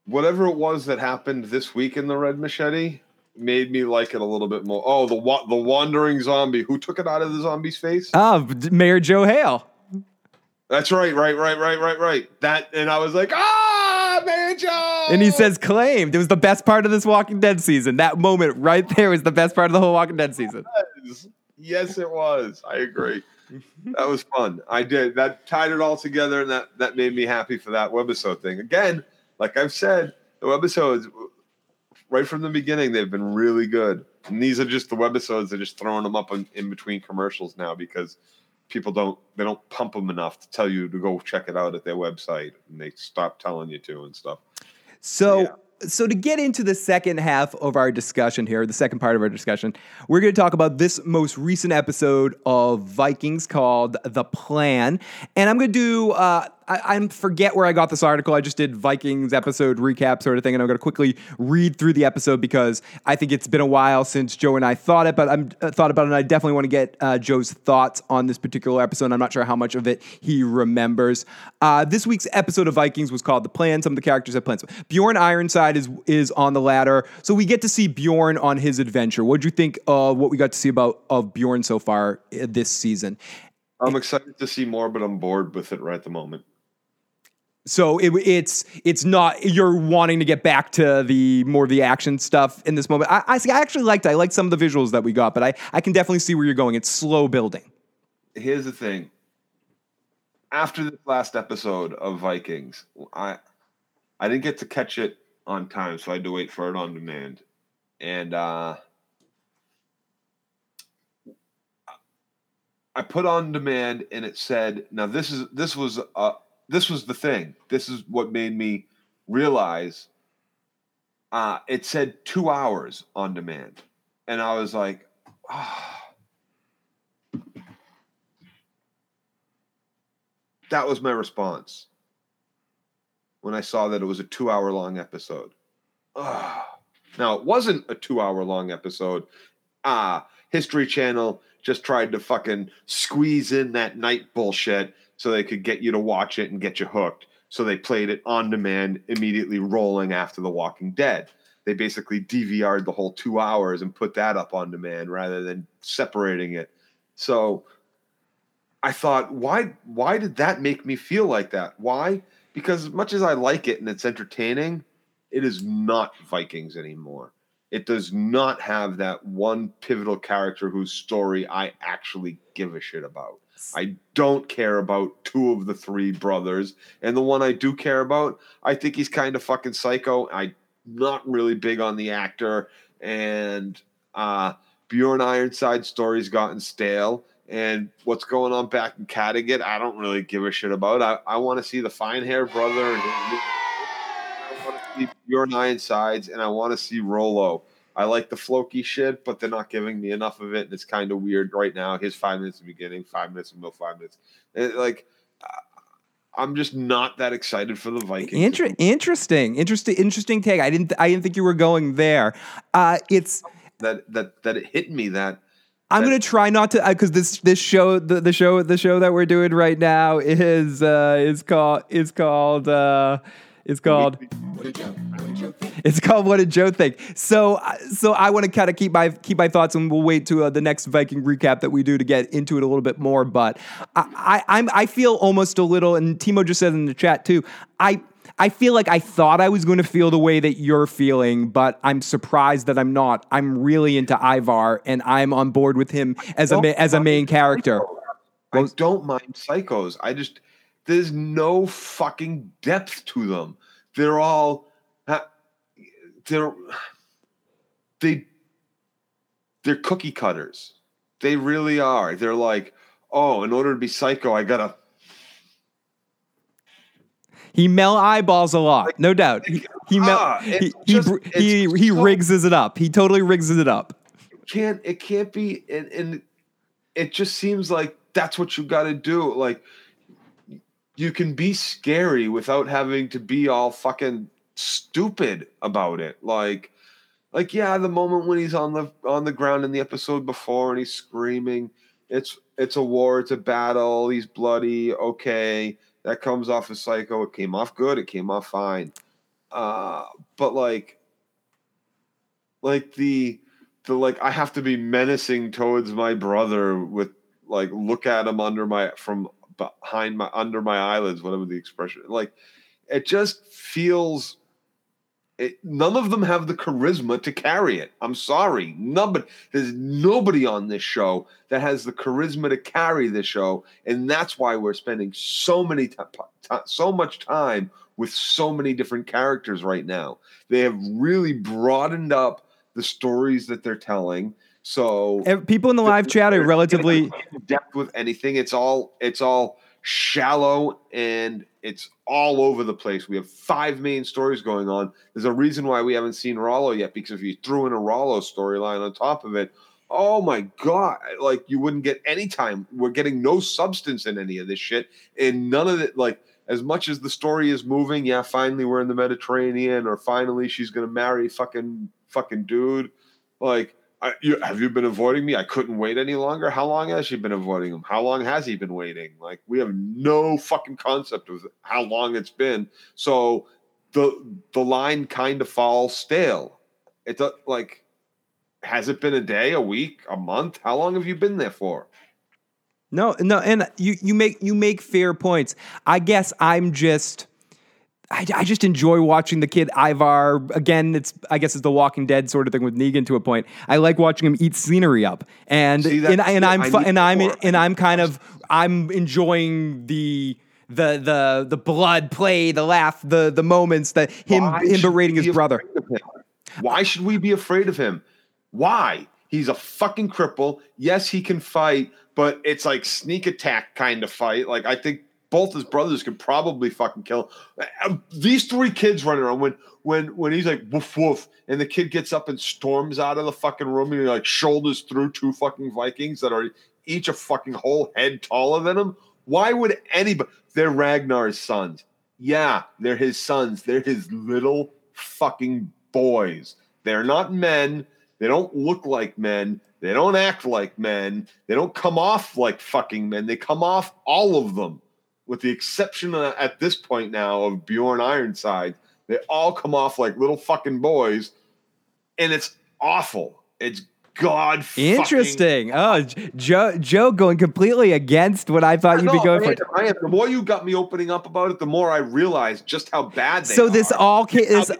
whatever it was that happened this week in the Red Machete made me like it a little bit more. Oh, the wa- the wandering zombie. Who took it out of the zombie's face? Ah, Mayor Joe Hale. That's right, right, right, right, right, right. That, and I was like, ah, And he says claimed. It was the best part of this Walking Dead season. That moment right there was the best part of the whole Walking Dead season. Yes. Yes, it was. I agree. that was fun. I did. That tied it all together, and that that made me happy for that webisode thing. Again, like I've said, the webisodes right from the beginning they've been really good. And these are just the webisodes. They're just throwing them up in, in between commercials now because people don't they don't pump them enough to tell you to go check it out at their website, and they stop telling you to and stuff. So, Yeah. so to get into the second half of our discussion here, the second part of our discussion, we're going to talk about this most recent episode of Vikings called "The Plan," and I'm going to do. Uh, I, I forget where I got this article. I just did Vikings episode recap sort of thing, and I'm going to quickly read through the episode because I think it's been a while since Joe and I thought it, but I'm uh, thought about it. and I definitely want to get uh, Joe's thoughts on this particular episode. I'm not sure how much of it he remembers. Uh, this week's episode of Vikings was called "The Plan." Some of the characters have plans. Bjorn Ironside is is on the ladder, so we get to see Bjorn on his adventure. What do you think of what we got to see about of Bjorn so far uh, this season? I'm excited to see more, but I'm bored with it right at the moment. So it, it's it's not you're wanting to get back to the more of the action stuff in this moment. I, I see. I actually liked. I liked some of the visuals that we got, but I I can definitely see where you're going. It's slow building. here's the thing. After this last episode of Vikings, I I didn't get to catch it on time, so I had to wait for it on demand. And uh I put on demand and it said, now this is this was uh this was the thing. This is what made me realize uh it said 2 hours on demand. And I was like, ah that was my response when I saw that it was a two hour long episode. Ugh. Now, it wasn't a two hour long episode. Ah, History Channel just tried to fucking squeeze in that night bullshit so they could get you to watch it and get you hooked. So they played it on demand, immediately rolling after The Walking Dead. They basically DVR'd the whole two hours and put that up on demand rather than separating it. So I thought, why why did that make me feel like that? Why? Because as much as I like it and it's entertaining, it is not Vikings anymore. It does not have that one pivotal character whose story I actually give a shit about. I don't care about two of the three brothers, and the one I do care about, I think he's kind of fucking psycho. I'm not really big on the actor, and uh, Bjorn Ironside's story's gotten stale. And what's going on back in Kattegat, I don't really give a shit about. I, I want to see the fine hair brother and I want to see Bjorn Ironsides and I want to see Rollo. I like the Floki shit, but they're not giving me enough of it, and it's kind of weird right now. His five minutes in the beginning, five minutes in the middle, five minutes. It, like, uh, I'm just not that excited for the Vikings. Inter- interesting, interesting, interesting take. I didn't, I didn't think you were going there. Uh, it's that that that it hit me that I'm gonna try not to because this this show the, the show the show that we're doing right now is uh is called is called uh is called What did Joe? What did Joe think? it's called what did Joe think so so I want to kind of keep my keep my thoughts and we'll wait to uh, the next Viking recap that we do to get into it a little bit more but I, I I'm I feel almost a little and Timo just said in the chat too I I feel like I thought I was going to feel the way that you're feeling, but I'm surprised that I'm not. I'm really into Ivar, and I'm on board with him as a as a main character. I don't mind psychos. I just there's no fucking depth to them. They're all they're they they're cookie cutters. They really are. They're like, oh, in order to be psycho, I gotta He mel eyeballs a lot, no doubt. He he mel- Ah, he he, just- br- he, he rigs it up. He totally rigs it up. can't it can't be and, and it just seems like that's what you got to do like you can be scary without having to be all fucking stupid about it. Like like yeah the moment when he's on the on the ground in the episode before and he's screaming it's it's a war it's a battle he's bloody okay that comes off as psycho it came off good it came off fine. Uh but like like the the like I have to be menacing towards my brother with like look at him under my from behind my under my eyelids, whatever the expression. Like it just feels it, none of them have the charisma to carry it. I'm sorry. Nobody there's nobody on this show that has the charisma to carry this show, and that's why we're spending so many ti- ti- so much time with so many different characters right now. They have really broadened up the stories that they're telling. So People in the live chat are relatively depth with anything. It's all it's all shallow and it's all over the place. We have five main stories going on. There's a reason why we haven't seen Rollo yet because if you threw in a Rollo storyline on top of it, oh my god, like you wouldn't get any time. We're getting no substance in any of this shit, and none of it like. As much as the story is moving, yeah, finally we're in the Mediterranean, or finally she's gonna marry fucking fucking dude. Like, I, you, have you been avoiding me? I couldn't wait any longer. How long has she been avoiding him? How long has he been waiting? Like, we have no fucking concept of how long it's been. So the the line kind of falls stale. It does like has it been a day, a week, a month? How long have you been there for? No, no, and you you make you make fair points. I guess I'm just I, I just enjoy watching the kid Ivar again. It's I guess it's the Walking Dead sort of thing with Negan to a point. I like watching him eat scenery up, and See, and, and. I'm fu- and I'm more. and I'm kind of I'm enjoying the. The the the blood play, the laugh, the the moments that him Why him berating his brother. afraid of him? Why should we be afraid of him? Why? He's a fucking cripple. Yes, he can fight, but it's like sneak attack kind of fight. Like I think both his brothers could probably fucking kill him. Uh, These three kids running around when when when he's like woof woof, and the kid gets up and storms out of the fucking room and he like shoulders through two fucking Vikings that are each a fucking whole head taller than him. Why would anybody? They're Ragnar's sons. Yeah, they're his sons. They're his little fucking boys. They're not men. They don't look like men. They don't act like men. They don't come off like fucking men. They come off all of them, with the exception of, at this point now of Bjorn Ironside. They all come off like little fucking boys, and it's awful. It's god fucking- Interesting. Oh, Joe Joe going completely against what I thought you'd be going I for. am, I am. The more you got me opening up about it, the more I realized just how bad they So this are. all came. This,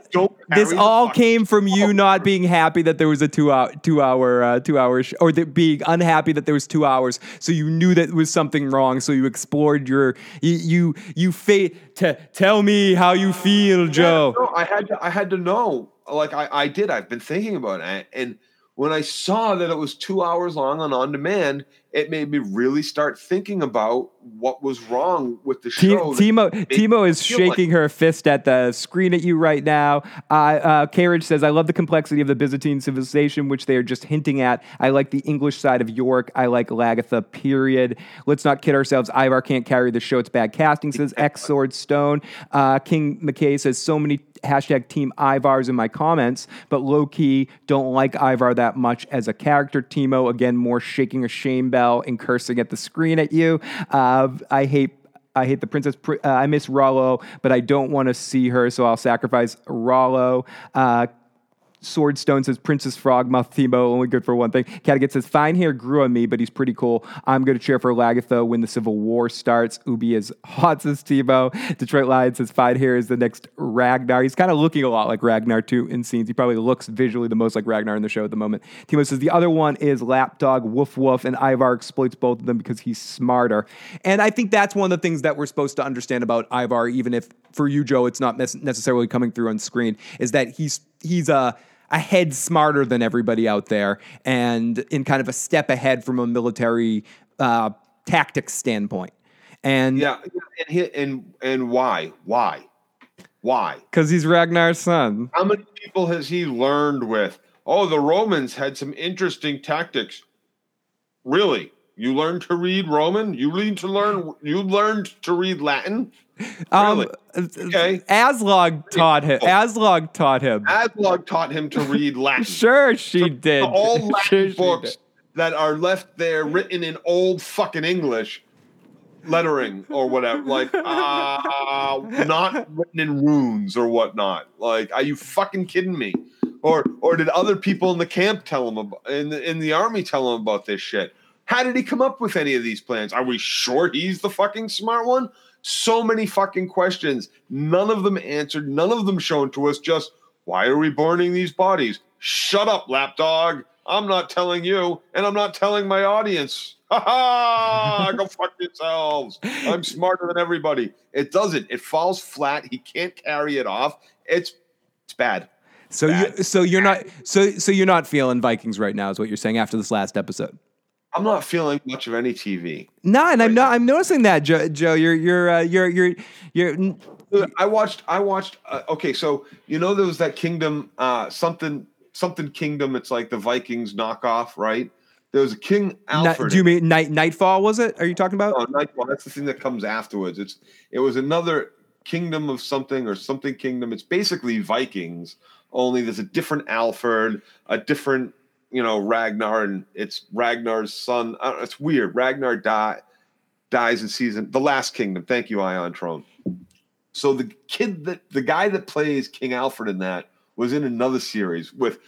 this all came from you not being happy that there was a two hour two hour uh, two hours or that being unhappy that there was two hours. So you knew that was something wrong. So you explored your you you you fa- to tell me how you feel, Joe. No, I had to, I had to know. Like I, I did. I've been thinking about it, and when I saw that it was two hours long and on demand, it made me really start thinking about what was wrong with the show. that Timo Timo is feel like- shaking her fist at the screen at you right now. Uh, uh, Carriage says, "I love the complexity of the Byzantine civilization, which they are just hinting at. I like the English side of York. I like Lagertha. Period. Let's not kid ourselves. Ivar can't carry the show. It's bad casting." Says X Sword Stone. Uh, King McKay says, "So many." Hashtag Team Ivars in my comments, but low key don't like Ivar that much as a character. Timo again, more shaking a shame bell and cursing at the screen at you. Uh, I hate I hate the princess. Uh, I miss Rollo, but I don't want to see her, so I'll sacrifice Rollo. Uh, Swordstone says Princess Frog, Timo only good for one thing. Catagate says fine hair grew on me, but he's pretty cool. I'm going to cheer for Lagertha when the Civil War starts. Ubbe is hot says Timo. Detroit Lion says fine hair is the next Ragnar. He's kind of looking a lot like Ragnar too in scenes. He probably looks visually the most like Ragnar in the show at the moment. Timo says the other one is Lapdog Woof Woof, and Ivar exploits both of them because he's smarter. And I think that's one of the things that we're supposed to understand about Ivar, even if for you, Joe, it's not nec- necessarily coming through on screen, is that he's he's a a head smarter than everybody out there and in kind of a step ahead from a military uh, tactics standpoint. And Yeah, and he, and and why? Why? Why? because he's Ragnar's son. How many people has he learned with? Oh, the Romans had some interesting tactics. Really? You learned to read Roman? You learned to learn you learned to read Latin? Um, Really? Okay. Aslaug taught him. Aslaug taught him. Aslaug taught him to read Latin. Sure, she did. All Latin she books that are left there written in old fucking English lettering or whatever, like uh, not written in runes or whatnot. Like, are you fucking kidding me? Or or did other people in the camp tell him about, in the in the army tell him about this shit? How did he come up with any of these plans? Are we sure he's the fucking smart one? So many fucking questions, none of them answered, none of them shown to us. Just why are we burning these bodies? Shut up, lapdog. I'm not telling you, and I'm not telling my audience. Ha ha! Go fuck yourselves. I'm smarter than everybody. It doesn't. It falls flat. He can't carry it off. It's it's bad. So you so you're not, so so you're not feeling Vikings right now, is what you're saying after this last episode. I'm not feeling much of any TV. No, and I'm not. I'm noticing that, Joe. Joe you're you're uh, you're you're you're. I watched. I watched. Uh, okay, so you know there was that Kingdom, uh, something something Kingdom. It's like the Vikings knockoff, right? There was a King Alfred. do you mean night Nightfall? Was it? Are you talking about? Oh, Nightfall. That's the thing that comes afterwards. It's it was another kingdom of something or something kingdom. It's basically Vikings, only there's a different Alfred, a different you know Ragnar, and it's Ragnar's son. Know, it's weird. Ragnar die, dies in season the last kingdom. Thank you, Ion Trone. So the kid that the guy that plays King Alfred in that was in another series with,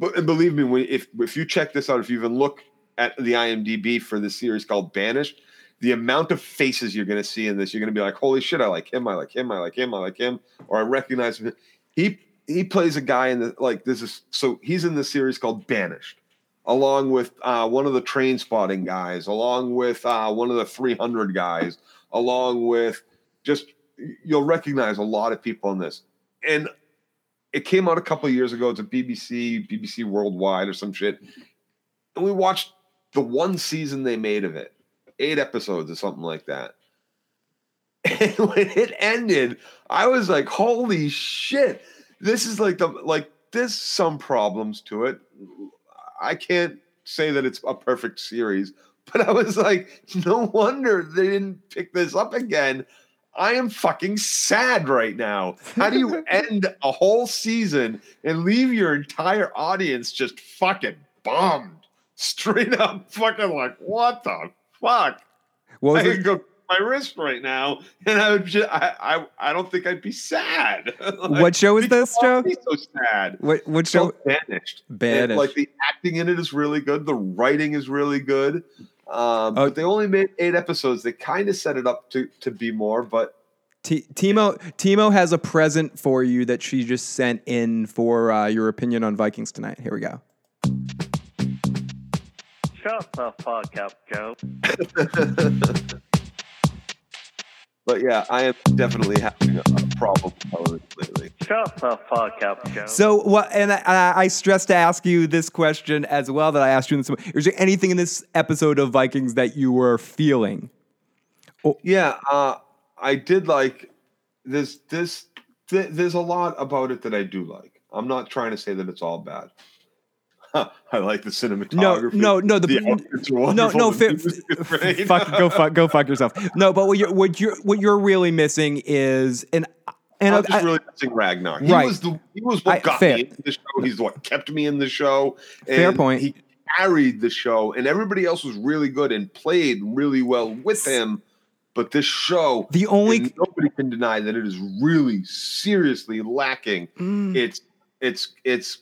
and believe me, if if you check this out, if you even look at the IMDb for this series called Banished, the amount of faces you're going to see in this, you're going to be like, holy shit, I like him, I like him, I like him, I like him, or I recognize him. He he plays a guy in the like this is so he's in the series called Banished, along with uh, one of the train spotting guys, along with uh, one of the 300 guys, along with just you'll recognize a lot of people in this, and it came out a couple years ago. It's a BBC, BBC Worldwide or some shit, and we watched the one season they made of it, eight episodes or something like that. And when it ended, I was like, "Holy shit! This is like the like there's some problems to it. I can't say that it's a perfect series, but I was like, no wonder they didn't pick this up again. I am fucking sad right now. How do you end a whole season and leave your entire audience just fucking bummed? straight up fucking like, what the fuck? What I was could it? go my wrist right now, and I would just, I, I, I don't think I'd be sad. Like, What show is this, Joe? Be so sad. What what show? called Banished. Banished. And, like the acting in it is really good. The writing is really good. Um, Oh. but they only made eight episodes. They kind of set it up to to be more, but T- Timo Timo has a present for you that she just sent in for uh, your opinion on Vikings tonight. Here we go. Shut the fuck up, Joe. but yeah, I am definitely having a, a problem with lately. Shut the fuck up, Joe. So what? And I, I I stress to ask you this question as well that I asked you in this. Is there anything in this episode of Vikings that you were feeling? Yeah, uh, I did like this. This th- there's a lot about it that I do like. I'm not trying to say that it's all bad. I like the cinematography. no, no, no. the- are No, no, the fi- fuck, go fuck, go fuck yourself. No, but what you're what you're what you're really missing is and and I'm just I- really missing Ragnar. He Right. was the he was what I- got fair. me into the show. He's what kept me in the show. Fair and point. He carried the show, and everybody else was really good and played really well with him. But this show, The only- nobody can deny that it is really seriously lacking. Mm. It's it's it's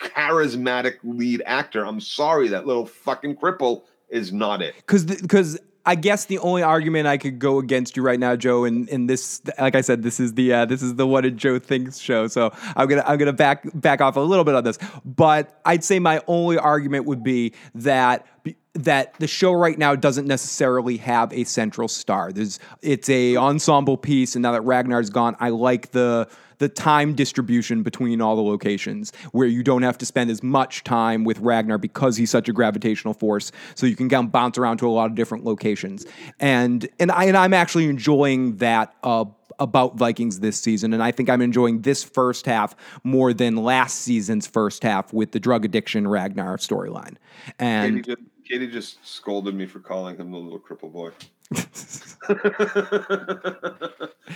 charismatic lead actor. I'm sorry, that little fucking cripple is not it. because because I guess the only argument I could go against you right now, Joe, and in this, like I said, this is the uh, this is the what did Joe thinks show. So I'm gonna I'm gonna back back off a little bit on this, but I'd say my only argument would be that. That the show right now doesn't necessarily have a central star. There's it's a ensemble piece, and now that Ragnar's gone, I like the the time distribution between all the locations where you don't have to spend as much time with Ragnar because he's such a gravitational force. So you can kind of bounce around to a lot of different locations. And and I and I'm actually enjoying that uh, about Vikings this season. And I think I'm enjoying this first half more than last season's first half with the drug addiction Ragnar storyline. Katie And just, Katie just scolded me for calling him the little cripple boy.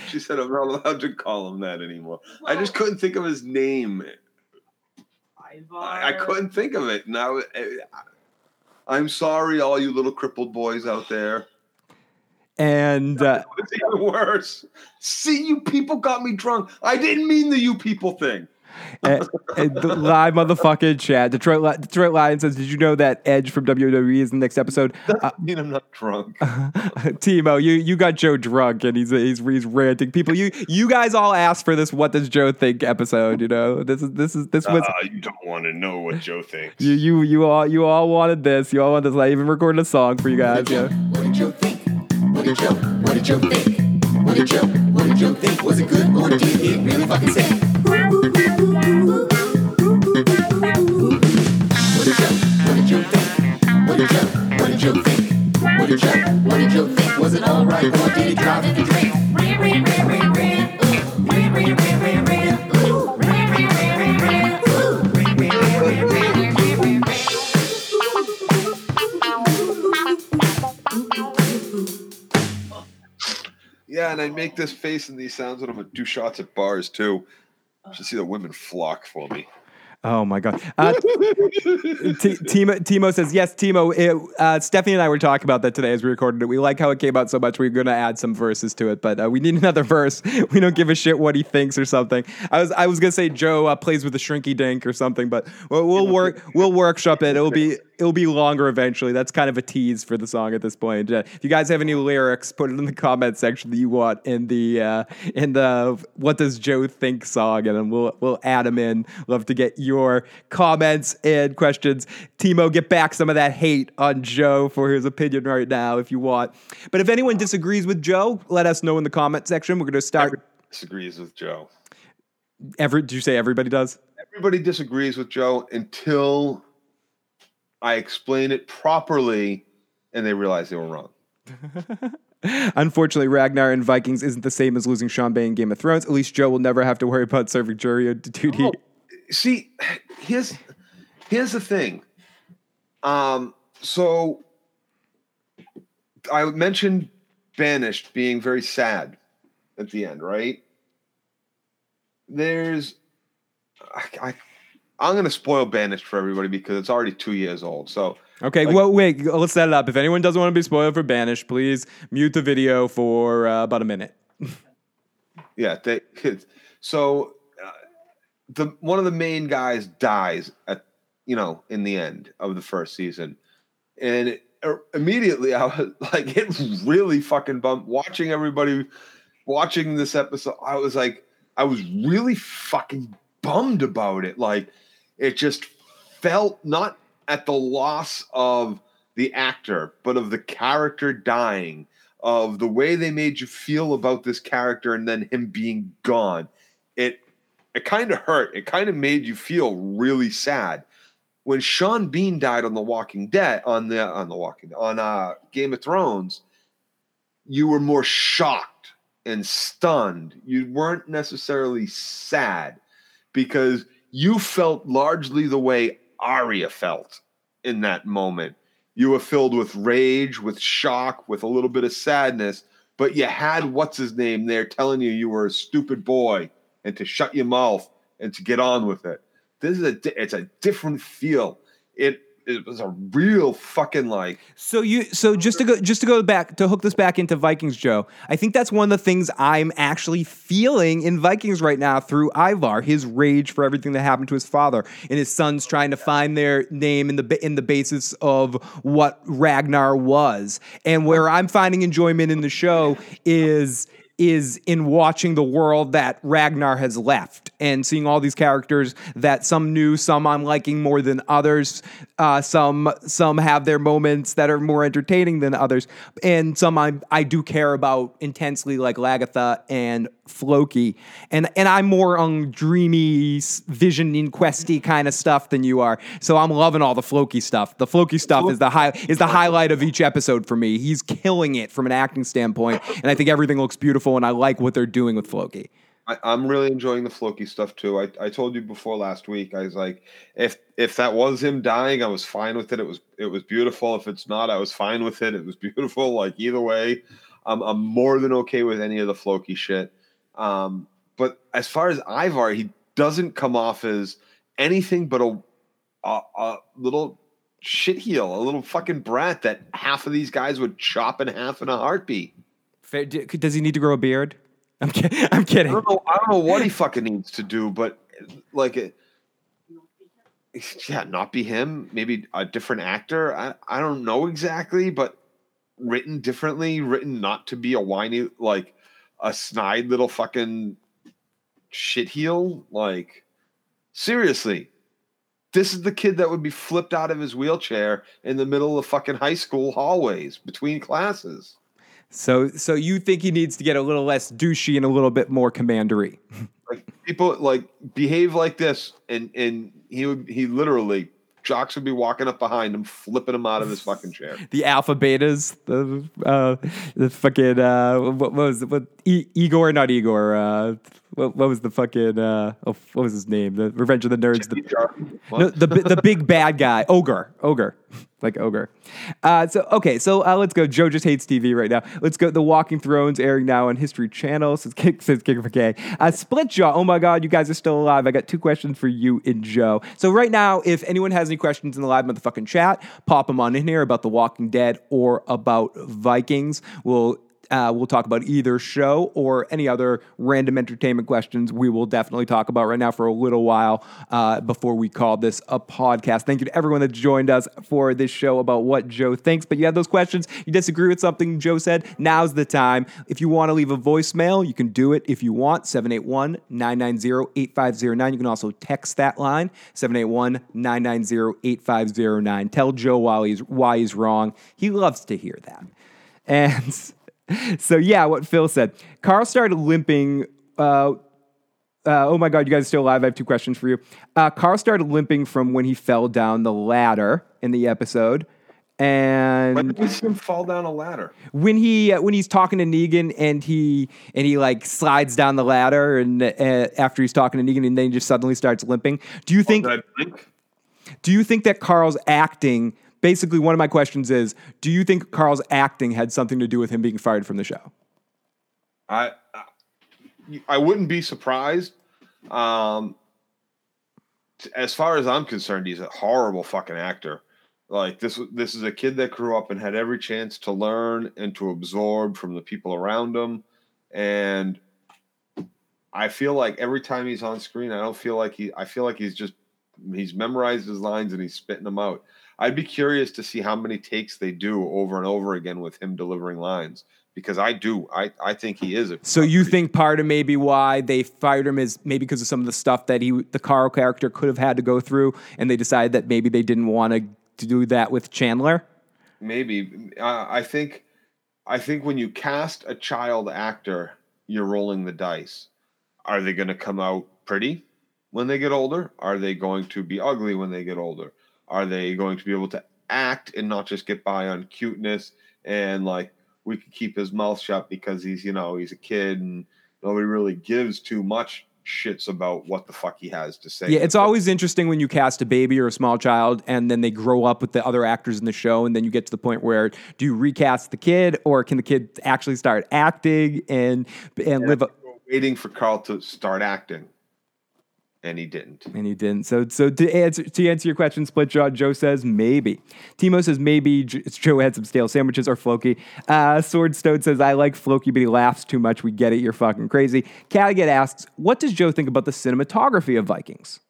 She said I'm not allowed to call him that anymore. I just couldn't think of his name. I, I couldn't think of it. Now, I'm sorry, all you little crippled boys out there. and uh, It's even worse. See, you people got me drunk. I didn't mean the you people thing. And, and the live motherfucking chat. Detroit Li- Detroit Lion says, "Did you know that Edge from WWE is in the next episode?" Uh, I mean, I'm not drunk. Timo, you you got Joe drunk and he's he's he's ranting. People, you you guys all asked for this. What does Joe think? Episode, you know, this is this is this was. you don't want to know what Joe thinks. you, you you all you all wanted this. You all wanted this. I even recorded a song for you guys. Yeah. What did you think? What did Joe? What did Joe think? What did Joe? What did Joe think? Was it good or did it really fucking stink? What did Joe? What did Joe think? What did Joe? What did Joe think? What did Joe? What did Joe think? Was it alright or did it drive him to drink? Yeah, and I make this face and these sounds when I'm gonna do shots at bars too. I Should see the women flock for me. Oh my god. Uh, T- Timo, Timo says yes. Timo, it, uh, Stephanie and I were talking about that today as we recorded it. We like how it came out so much. We're going to add some verses to it, but uh, we need another verse. We don't give a shit what he thinks or something. I was I was going to say Joe uh, plays with a shrinky dink or something, but we'll, we'll work we'll workshop it. It'll be it'll be longer eventually. That's kind of a tease for the song at this point. Uh, if you guys have any lyrics, put it in the comment section that you want in the uh, in the what does Joe think song, and then we'll we'll add them in. Love to get your comments and questions. Timo, get back some of that hate on Joe for his opinion right now if you want. But if anyone disagrees with Joe, let us know in the comment section. We're going to start. Disagrees with Joe. Every do you say everybody does? Everybody disagrees with Joe until I explain it properly and they realize they were wrong. Unfortunately, Ragnar in Vikings isn't the same as losing Sean Bean in Game of Thrones. At least Joe will never have to worry about serving jury duty. Oh, see, here's here's the thing. Um, so I mentioned banished being very sad at the end, right? There's I, I I'm gonna spoil Banished for everybody because it's already two years old. So Okay, Like- well, wait, let's set it up. If anyone doesn't want to be spoiled for Banished, please mute the video for uh, about a minute. yeah, they, so uh, the one of the main guys dies at you know in the end of the first season, and it, er, immediately I was like, it really fucking bumped watching everybody watching this episode. I was like, I was really fucking bummed about it. Like, it just felt not at the loss of the actor, but of the character dying, of the way they made you feel about this character and then him being gone. It it kind of hurt. It kind of made you feel really sad. When Sean Bean died on The Walking Dead, on the on the Walking on uh Game of Thrones, you were more shocked and stunned. You weren't necessarily sad because you felt largely the way Arya felt in that moment. You were filled with rage, with shock, with a little bit of sadness, but you had what's his name there telling you you were a stupid boy and to shut your mouth and to get on with it. This is a it's a different feel. It it was a real fucking like So you so just to go just to go back to hook this back into Vikings, Joe. I think that's one of the things I'm actually feeling in Vikings right now through Ivar, his rage for everything that happened to his father, and his sons trying to find their name in the in the basis of what Ragnar was, and where I'm finding enjoyment in the show is is in watching the world that Ragnar has left and seeing all these characters that some new, some I'm liking more than others. Uh, some some have their moments that are more entertaining than others, and some I I do care about intensely, like Lagertha and Floki. And and I'm more on dreamy, vision questy kind of stuff than you are. So I'm loving all the Floki stuff. The Floki stuff is the high is the highlight of each episode for me. He's killing it from an acting standpoint, and I think everything looks beautiful, and I like what they're doing with Floki. I, I'm really enjoying the Floki stuff too. I, I told you before last week. I was like, if if that was him dying, I was fine with it. It was it was beautiful. If it's not, I was fine with it. It was beautiful. Like either way, I'm I'm more than okay with any of the Floki shit. Um, but as far as Ivar, he doesn't come off as anything but a a, a little shit heel, a little fucking brat that half of these guys would chop in half in a heartbeat. Fair- Does he need to grow a beard? I'm kidding. I'm I don't know. I don't know what he fucking needs to do, but like, it, yeah, not be him. Maybe a different actor. I I don't know exactly, but written differently, written not to be a whiny like a snide little fucking shit heel. Like, seriously. This is the kid that would be flipped out of his wheelchair in the middle of fucking high school hallways between classes. So so you think he needs to get a little less douchey and a little bit more commandery? like people like behave like this and and he would he literally jocks would be walking up behind him flipping him out of his fucking chair the alpha betas, the uh, the fucking uh, what, was it? What e- Igor? Not Igor. Uh, what, what was the fucking uh, oh, what was his name? The Revenge of the Nerds. The, no, the the big bad guy, ogre, ogre, like ogre. Uh, so okay, so uh, let's go. Joe just hates TV right now. Let's go. The Walking Thrones airing now on History Channel. Says kick says kick for K. Uh, Split Jaw. Oh my God, you guys are still alive. I got two questions for you and Joe. So right now, if anyone has any questions in the live motherfucking chat, pop them on in here about The Walking Dead or about Vikings. We'll uh, we'll talk about either show or any other random entertainment questions we will definitely talk about right now for a little while uh, before we call this a podcast. Thank you to everyone that joined us for this show about what Joe thinks. But you have those questions, you disagree with something Joe said, now's the time. If you want to leave a voicemail, you can do it if you want, 781 990 8509. You can also text that line, 781 990 8509. Tell Joe why he's, why he's wrong. He loves to hear that. And so, yeah, what Phil said. Carl started limping. Uh, uh, oh my God, you guys are still alive. I have two questions for you. Uh, Carl started limping from when he fell down the ladder in the episode. And when did we see him fall down a ladder when he uh, when he's talking to Negan and he and he like slides down the ladder and uh, after he's talking to Negan and then he just suddenly starts limping. Do you think Did I blink? do you think that Carl's acting basically one of my questions is do you think Carl's acting had something to do with him being fired from the show? I, I wouldn't be surprised. Um, as far as I'm concerned, he's a horrible fucking actor. Like this, this is a kid that grew up and had every chance to learn and to absorb from the people around him, and I feel like every time he's on screen, I don't feel like he. I feel like he's just he's memorized his lines and he's spitting them out. I'd be curious to see how many takes they do over and over again with him delivering lines because I do. I I think he is a. So you think part of maybe why they fired him is maybe because of some of the stuff that he, the Carl character, could have had to go through, and they decided that maybe they didn't want to do that with Chandler. maybe uh, I think I think when you cast a child actor, you're rolling the dice. Are they going to come out pretty when they get older? Are they going to be ugly when they get older? Are they going to be able to act and not just get by on cuteness and like we could keep his mouth shut because he's you know he's a kid and nobody really gives too much shits about what the fuck he has to say. Yeah, it's always interesting when you cast a baby or a small child and then they grow up with the other actors in the show and then you get to the point where do you recast the kid or can the kid actually start acting and and live up waiting for Carl to start acting, and he didn't. and he didn't. So so to answer to answer your question, split jaw, Joe says maybe. Timo says maybe Joe had some stale sandwiches or Floki. Uh, Sword Stone says I like Floki, but he laughs too much. We get it. You're fucking crazy. Cadigan asks, what does Joe think about the cinematography of Vikings?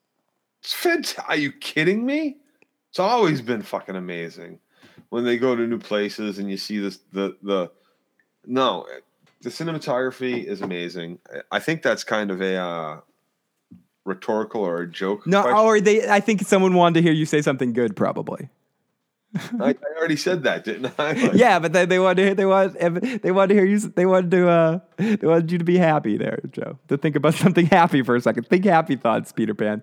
It's fant- Are you kidding me? It's always been fucking amazing when they go to new places and you see this. The the no, the cinematography is amazing. I think that's kind of a uh, rhetorical or a joke. No, question. or they. I think someone wanted to hear you say something good, probably. I, I already said that, didn't I? Like, Yeah, but they, they wanted to hear, they want they wanted to hear you. They wanted to uh, they wanted you to be happy there, Joe. To think about something happy for a second. Think happy thoughts, Peter Pan.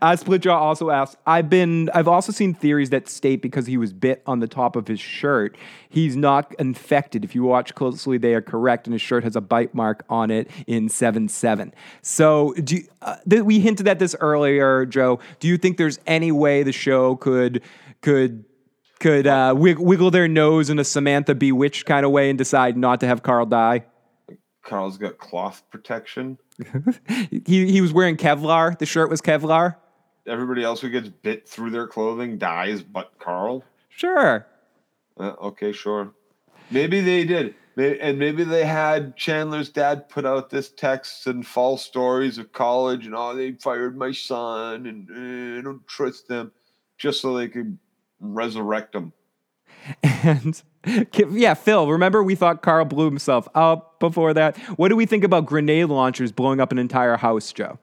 Uh, Splitjaw also asks, I've been I've also seen theories that state because he was bit on the top of his shirt, he's not infected. If you watch closely, they are correct, and his shirt has a bite mark on it in seven seven. So do you, uh, th- we hinted at this earlier, Joe? Do you think there's any way the show could could could uh, wig- wiggle their nose in a Samantha Bewitched kind of way and decide not to have Carl die. Carl's got cloth protection. He he was wearing Kevlar. The shirt was Kevlar. Everybody else who gets bit through their clothing dies, but Carl. Sure. Uh, okay, sure. Maybe they did. May and maybe they had Chandler's dad put out this text and false stories of college and oh, they fired my son and eh, I don't trust them, just so they could resurrect him. And yeah, Phil. Remember we thought Carl blew himself up before that. What do we think about grenade launchers blowing up an entire house, Joe?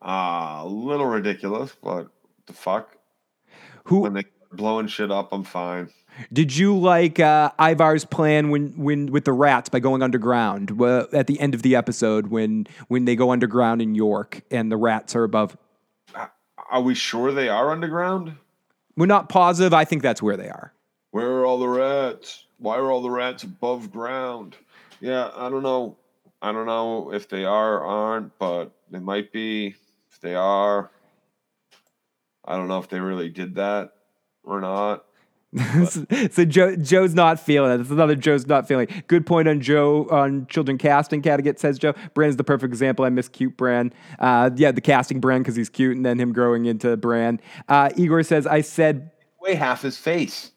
Ah, a little ridiculous, but the fuck. Who When they blowing shit up, I'm fine. did you like uh, Ivar's plan when when with the rats by going underground uh, at the end of the episode when when they go underground in York and the rats are above? Are we sure they are underground? We're not positive. I think that's where they are. Where are all the rats? Why are all the rats above ground? Yeah, I don't know. I don't know if they are or aren't, but they might be. If they are, I don't know if they really did that or not. so Joe, Joe's not feeling it. That's another Joe's not feeling. it. Good point on Joe on children casting. Catagate says Joe. Bran's the perfect example. I miss cute Bran. Uh, yeah, the casting Bran because he's cute, and then him growing into Brand. Uh, Igor says I said Way half his face,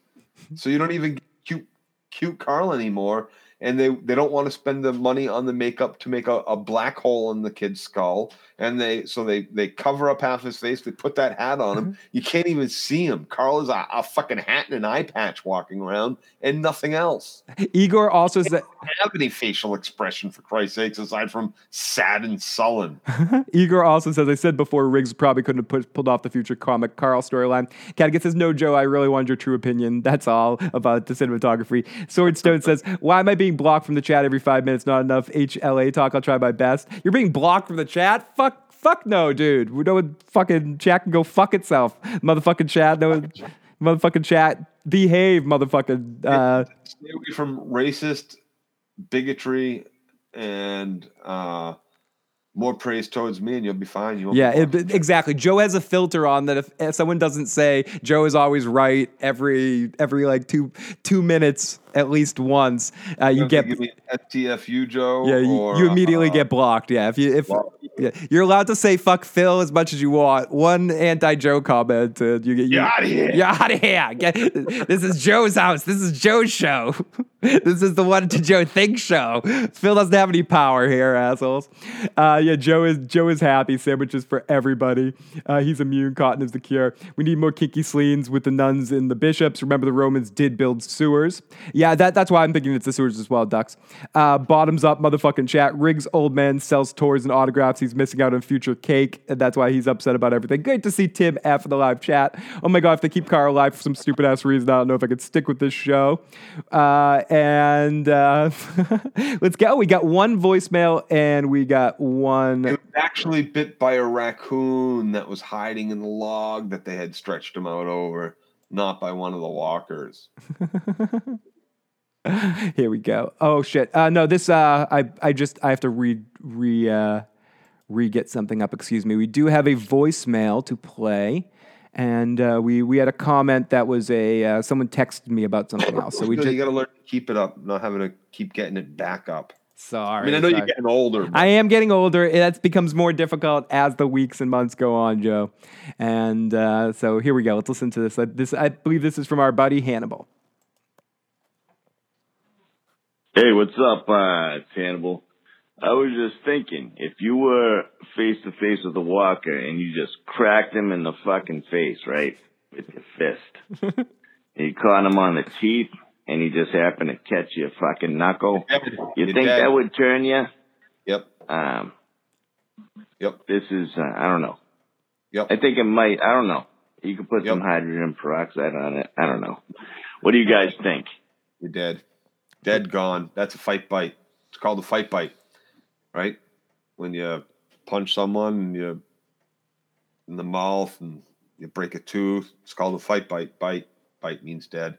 so you don't even get cute, cute Carl anymore. And they they don't want to spend the money on the makeup to make a, a black hole in the kid's skull, and they so they they cover up half his face. They put that hat on him. Mm-hmm. You can't even see him. Carl is a, a fucking hat and an eye patch walking around, and nothing else. Igor also said have any facial expression for Christ's sakes aside from sad and sullen. Igor also says I said before Riggs probably couldn't have put, pulled off the future comic Carl storyline. Catagate says no, Joe. I really wanted your true opinion. That's all about the cinematography. Swordstone says why am I being blocked from the chat every five minutes? Not enough HLA talk. I'll try my best. You're being blocked from the chat. Fuck. Fuck no, dude. We know fucking chat can go fuck itself. Motherfucking chat. No, motherfucking chat. Behave, motherfucking. Uh, Stay away from racist bigotry and uh, more praise towards me, and you'll be fine. You Yeah, it, exactly. Joe has a filter on that. If, if someone doesn't say Joe is always right every every like two two minutes at least once, uh, you get give STFU, Joe. yeah you, or, you immediately uh, get blocked. Yeah, if you if yeah, you're allowed to say fuck Phil as much as you want. One anti Joe comment, and you get you, Get outta here. You're out of here. Get, this is Joe's house. This is Joe's show. this is the one to Joe think show. Phil doesn't have any power here, assholes. Uh, yeah, Joe is Joe is happy. Sandwiches for everybody. Uh, he's immune. Cotton is the cure. We need more kinky sleens with the nuns and the bishops. Remember, the Romans did build sewers. Yeah, that, that's why I'm thinking it's the sewers as well, Ducks. Uh, bottoms up, motherfucking chat. Riggs old man sells tours and autographs. He's missing out on future cake, and that's why he's upset about everything. Great to see Tim F in the live chat. Oh my god, if they keep Carl alive for some stupid ass reason, I don't know if I could stick with this show. Uh, and uh, let's go. We got one voicemail and we got one. It was actually bit by a raccoon that was hiding in the log that they had stretched him out over, not by one of the walkers. Here we go. Oh shit. Uh, no, this. Uh, I I just I have to re re uh, re get something up. Excuse me. We do have a voicemail to play, and uh, we we had a comment that was a uh, someone texted me about something else. So we you just got to learn to keep it up, not having to keep getting it back up. Sorry. I mean, I know sorry. you're getting older. But I am getting older. That becomes more difficult as the weeks and months go on, Joe. And uh, so here we go. Let's listen to this. Uh, this I believe this is from our buddy Hannibal. Hey, what's up? Uh, it's Hannibal. I was just thinking, if you were face to face with a walker and you just cracked him in the fucking face, right, with your fist, and you caught him on the teeth, and he just happened to catch your fucking knuckle, you think that would turn you? Yep. Um, Yep. this is, uh, I don't know. Yep. I think it might, I don't know. You could put Yep. some hydrogen peroxide on it. I don't know. What do you guys think? You're dead. Dead, gone. That's a fight bite. It's called a fight bite, right? When you punch someone and you in the mouth and you break a tooth, it's called a fight bite. Bite, bite means dead.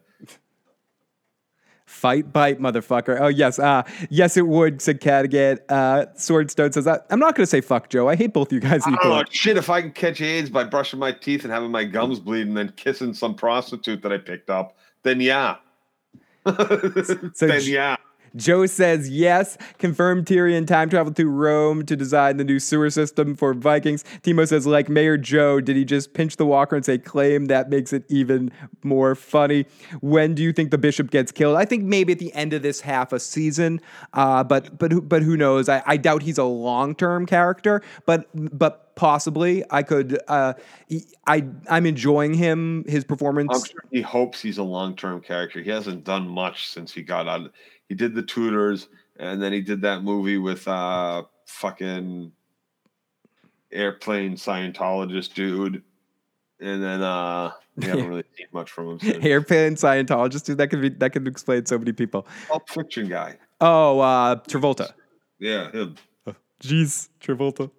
Fight, bite, motherfucker. Oh, yes. Uh, yes, it would, said Cadigan. Uh, Swordstone says, I, I'm not going to say fuck, Joe. I hate both you guys I equally. Shit, if I can catch AIDS by brushing my teeth and having my gums bleed and then kissing some prostitute that I picked up, then yeah. then J- yeah. Joe says yes. Confirmed Tyrion time traveled to Rome to design the new sewer system for Vikings. Timo says, like Mayor Joe, did he just pinch the walker and say claim? That makes it even more funny. When do you think the bishop gets killed? I think maybe at the end of this half a season. Uh, but but but who knows? I, I doubt he's a long term character. But but possibly I could. Uh, I I'm enjoying him his performance. I'm sure he hopes he's a long term character. He hasn't done much since he got out. He did the Tudors, and then he did that movie with uh fucking airplane Scientologist dude. And then uh we haven't really seen much from him since. Hairpin Scientologist, dude. That could be that could explain so many people. Pulp Fiction guy. Oh, uh, Travolta. Yeah, him. Jeez, Travolta.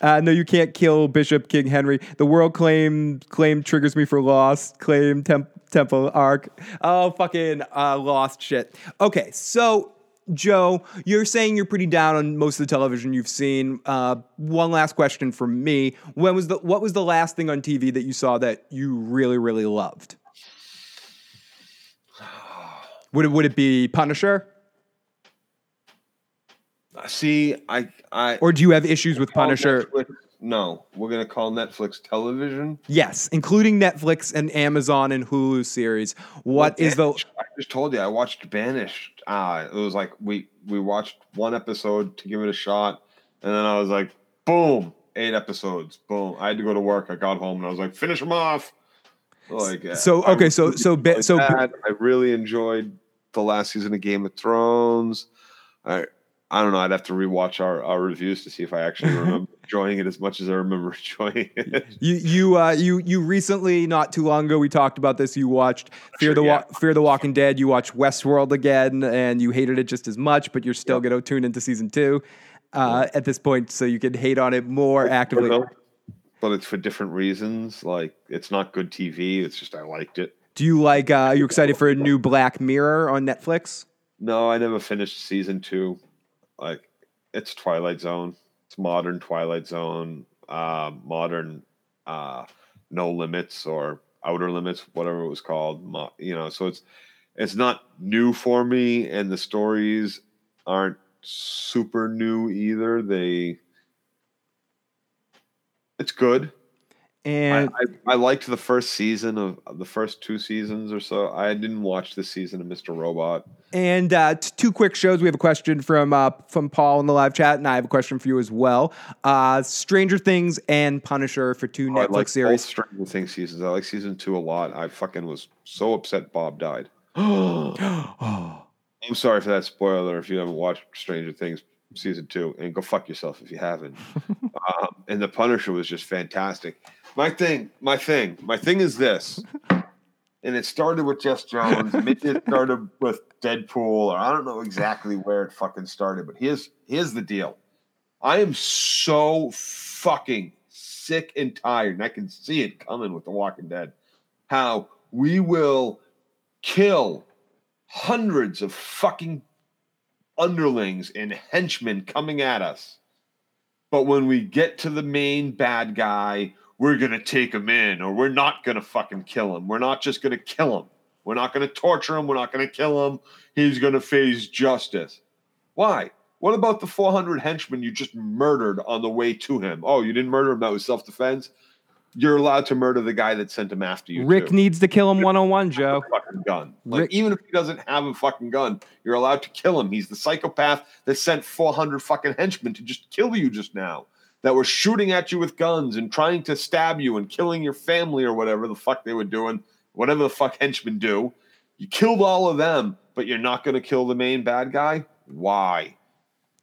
Uh, no, you can't kill Bishop King Henry. The world claim claim triggers me for lost. Claim temp, Temple Arc. Oh, fucking uh, lost shit. Okay, so Joe, you're saying you're pretty down on most of the television you've seen. Uh, one last question from me: When was the what was the last thing on TV that you saw that you really really loved? Would it would it be Punisher, See, I I or do you have issues with Punisher? Netflix- no, we're gonna call Netflix television. Yes, including Netflix and Amazon and Hulu series. What is the. I just told you I watched Banished. Uh it was like we we watched one episode to give it a shot, and then I was like, boom, eight episodes, boom. I had to go to work. I got home and I was like, finish them off. Like So, I okay, so- really so so-. I really enjoyed the last season of Game of Thrones. I I don't know. I'd have to rewatch our, our reviews to see if I actually remember enjoying it as much as I remember enjoying it. you you uh you you recently not too long ago we talked about this. You watched Fear the Wa- Fear the Walking Dead. You watched Westworld again, and you hated it just as much, but you're still gonna tune into season two uh, at this point, so you can hate on it more actively. but it's for different reasons. Like it's not good TV. It's just I liked it. Do you like? Uh, are you excited for a new Black Mirror on Netflix? No, I never finished season two. Like it's Twilight Zone. It's modern Twilight Zone, uh, modern uh, No Limits or Outer Limits, whatever it was called. Mo- You know, so it's it's not new for me, and the stories aren't super new either. They it's good. I, And I, I liked the first season of of the first two seasons or so. I didn't watch the season of Mr. Robot. And uh, t- two quick shows. We have a question from uh, from Paul in the live chat, and I have a question for you as well. Uh, Stranger Things and Punisher for two Oh, I Netflix like series. both Stranger Things seasons. I like season two a lot. I fucking was so upset Bob died. oh. I'm sorry for that spoiler if you haven't watched Stranger Things season two, and go fuck yourself if you haven't. um, and the Punisher was just fantastic. My thing, my thing, my thing is this, and it started with Jess Jones. It started with Deadpool, or I don't know exactly where it fucking started. But here's here's the deal. I am so fucking sick and tired, and I can see it coming with The Walking Dead. How we will kill hundreds of fucking underlings and henchmen coming at us. But when we get to the main bad guy, we're going to take him in, or we're not going to fucking kill him. We're not just going to kill him. We're not going to torture him. We're not going to kill him. He's going to face justice. Why? What about the 400 henchmen you just murdered on the way to him? Oh, you didn't murder him. That was self defense. You're allowed to murder the guy that sent him after you. Rick too needs to kill him one on one, Joe. fucking gun. Like Rick- even if he doesn't have a fucking gun, you're allowed to kill him. He's the psychopath that sent 400 fucking henchmen to just kill you just now. That were shooting at you with guns and trying to stab you and killing your family or whatever the fuck they were doing, whatever the fuck henchmen do. You killed all of them, but you're not going to kill the main bad guy. Why?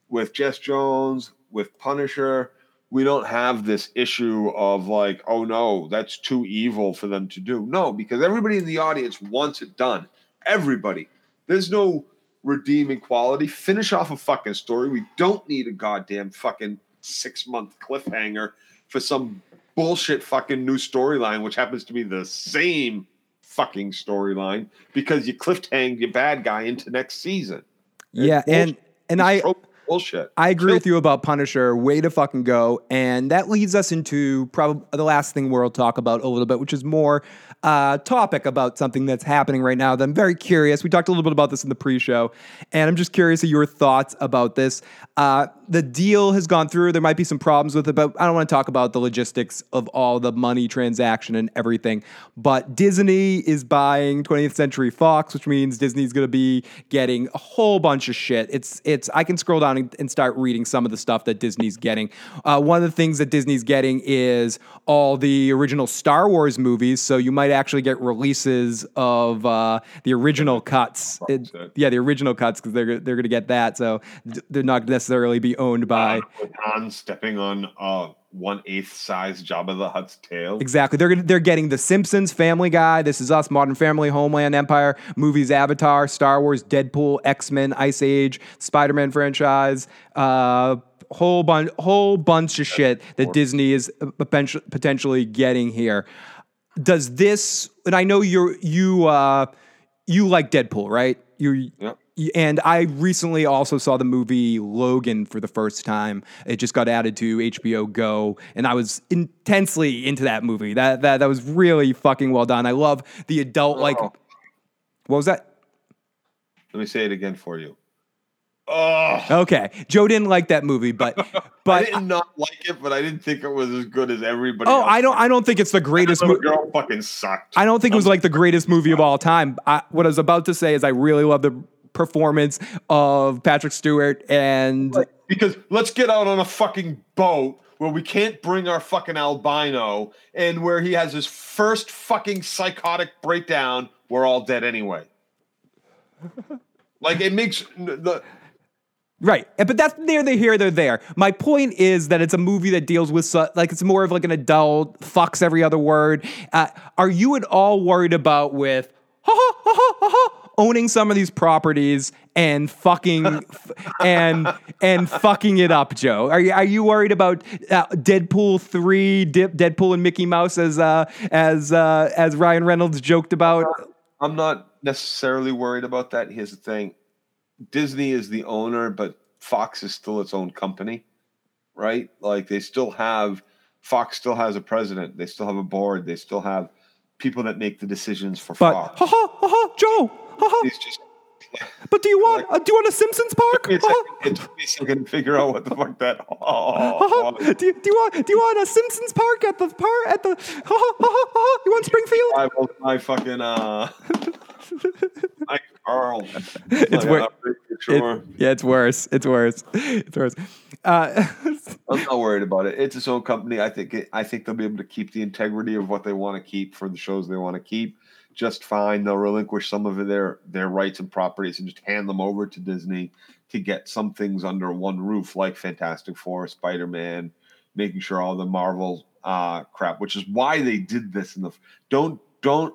With Jess Jones, with Punisher, we don't have this issue of like, oh no, that's too evil for them to do. No, because everybody in the audience wants it done. Everybody. There's no redeeming quality. Finish off a fucking story. We don't need a goddamn fucking six month cliffhanger for some bullshit fucking new storyline, which happens to be the same fucking storyline because you cliffhanged your bad guy into next season. Yeah, and and I bullshit. I agree with you about Punisher. Way to fucking go. And that leads us into probably the last thing we'll talk about a little bit, which is more uh, topic about something that's happening right now that I'm very curious. We talked a little bit about this in the pre-show, and I'm just curious of your thoughts about this. Uh, the deal has gone through. There might be some problems with it, but I don't want to talk about the logistics of all the money transaction and everything. But Disney is buying 20th Century Fox, which means Disney's going to be getting a whole bunch of shit. It's it's. I can scroll down and, and start reading some of the stuff that Disney's getting. Uh, one of the things that Disney's getting is all the original Star Wars movies. So you might actually get releases of uh, the original cuts. It- yeah, the original cuts because they're they're going to get that. So they're not necessarily be owned by. with Han stepping on uh one eighth size Jabba the Hutt's tail. Exactly. They're they're getting The Simpsons, Family Guy, This Is Us, Modern Family, Homeland, Empire, movies, Avatar, Star Wars, Deadpool, X Men, Ice Age, Spider Man franchise, uh, whole bunch whole bunch of shit that Disney is potentially potentially getting here. Does this? And I know you're you uh, you like Deadpool, right? You Yep. and I recently also saw the movie Logan for the first time. It just got added to HBO Go, and I was intensely into that movie. That that that was really fucking well done. I love the adult like. Oh. What was that? Let me say it again for you. Oh, Okay, Joe didn't like that movie, but I but did not like it, but I didn't think it was as good as everybody. oh, else. I don't I don't think it's the greatest movie. girl fucking sucked. I don't think it was like the greatest movie of all time. I, what I was about to say is I really love the performance of Patrick Stewart and because let's get out on a fucking boat where we can't bring our fucking albino and where he has his first fucking psychotic breakdown. We're all dead anyway. like it makes the Right, but that's neither here nor there. My point is that it's a movie that deals with like it's more of like an adult fucks every other word. Uh, are you at all worried about with ha ha ha ha ha, ha, owning some of these properties and fucking and and fucking it up, Joe? Are you are you worried about uh, Deadpool three, Dip, Deadpool and Mickey Mouse as uh, as uh, as Ryan Reynolds joked about? I'm not necessarily worried about that. Here's the thing Disney is the owner, but Fox is still its own company, right? Like they still have Fox still has a president, they still have a board, they still have people that make the decisions for But Fox. ha ha ha ha, Joe. Ha ha. Just But do you want uh, do you want a Simpsons park? it's Ha, like, it took me a second to figure out what the fuck that. ha, ha. was. Do you, do you want do you want a Simpsons park at the park at the ha ha ha ha ha? You want Springfield? I will my fucking uh my Carl. It's Like, wor- sure. It- yeah, it's worse. It's worse. It's worse. Uh, I'm not worried about it. It's its own company. I think it, I think they'll be able to keep the integrity of what they want to keep for the shows they want to keep just fine. They'll relinquish some of their their rights and properties and just hand them over to Disney to get some things under one roof, like Fantastic Four, Spider Man, making sure all the Marvel uh, crap, which is why they did this. In the don't don't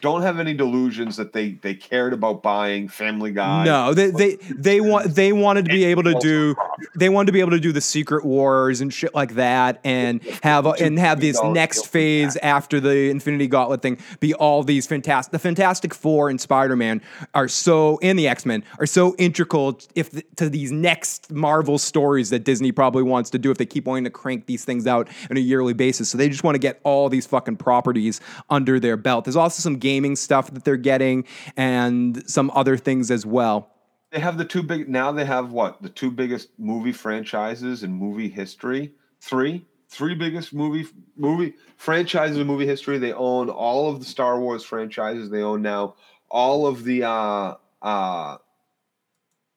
don't have any delusions that they they cared about buying Family Guy. no, they they they want they wanted to be able to do they wanted to be able to do the Secret Wars and shit like that, and have and have this next phase after the Infinity Gauntlet thing be all these fantastic the Fantastic Four and Spider Man are so and the X Men are so integral if to these next Marvel stories that Disney probably wants to do if they keep wanting to crank these things out on a yearly basis. So they just want to get all these fucking properties under their belt. There's also some gaming stuff that they're getting and some other things as well. They have the two big now. They have what the two biggest movie franchises in movie history. Three, three biggest movie movie franchises in movie history. They own all of the Star Wars franchises. They own now all of the uh, uh,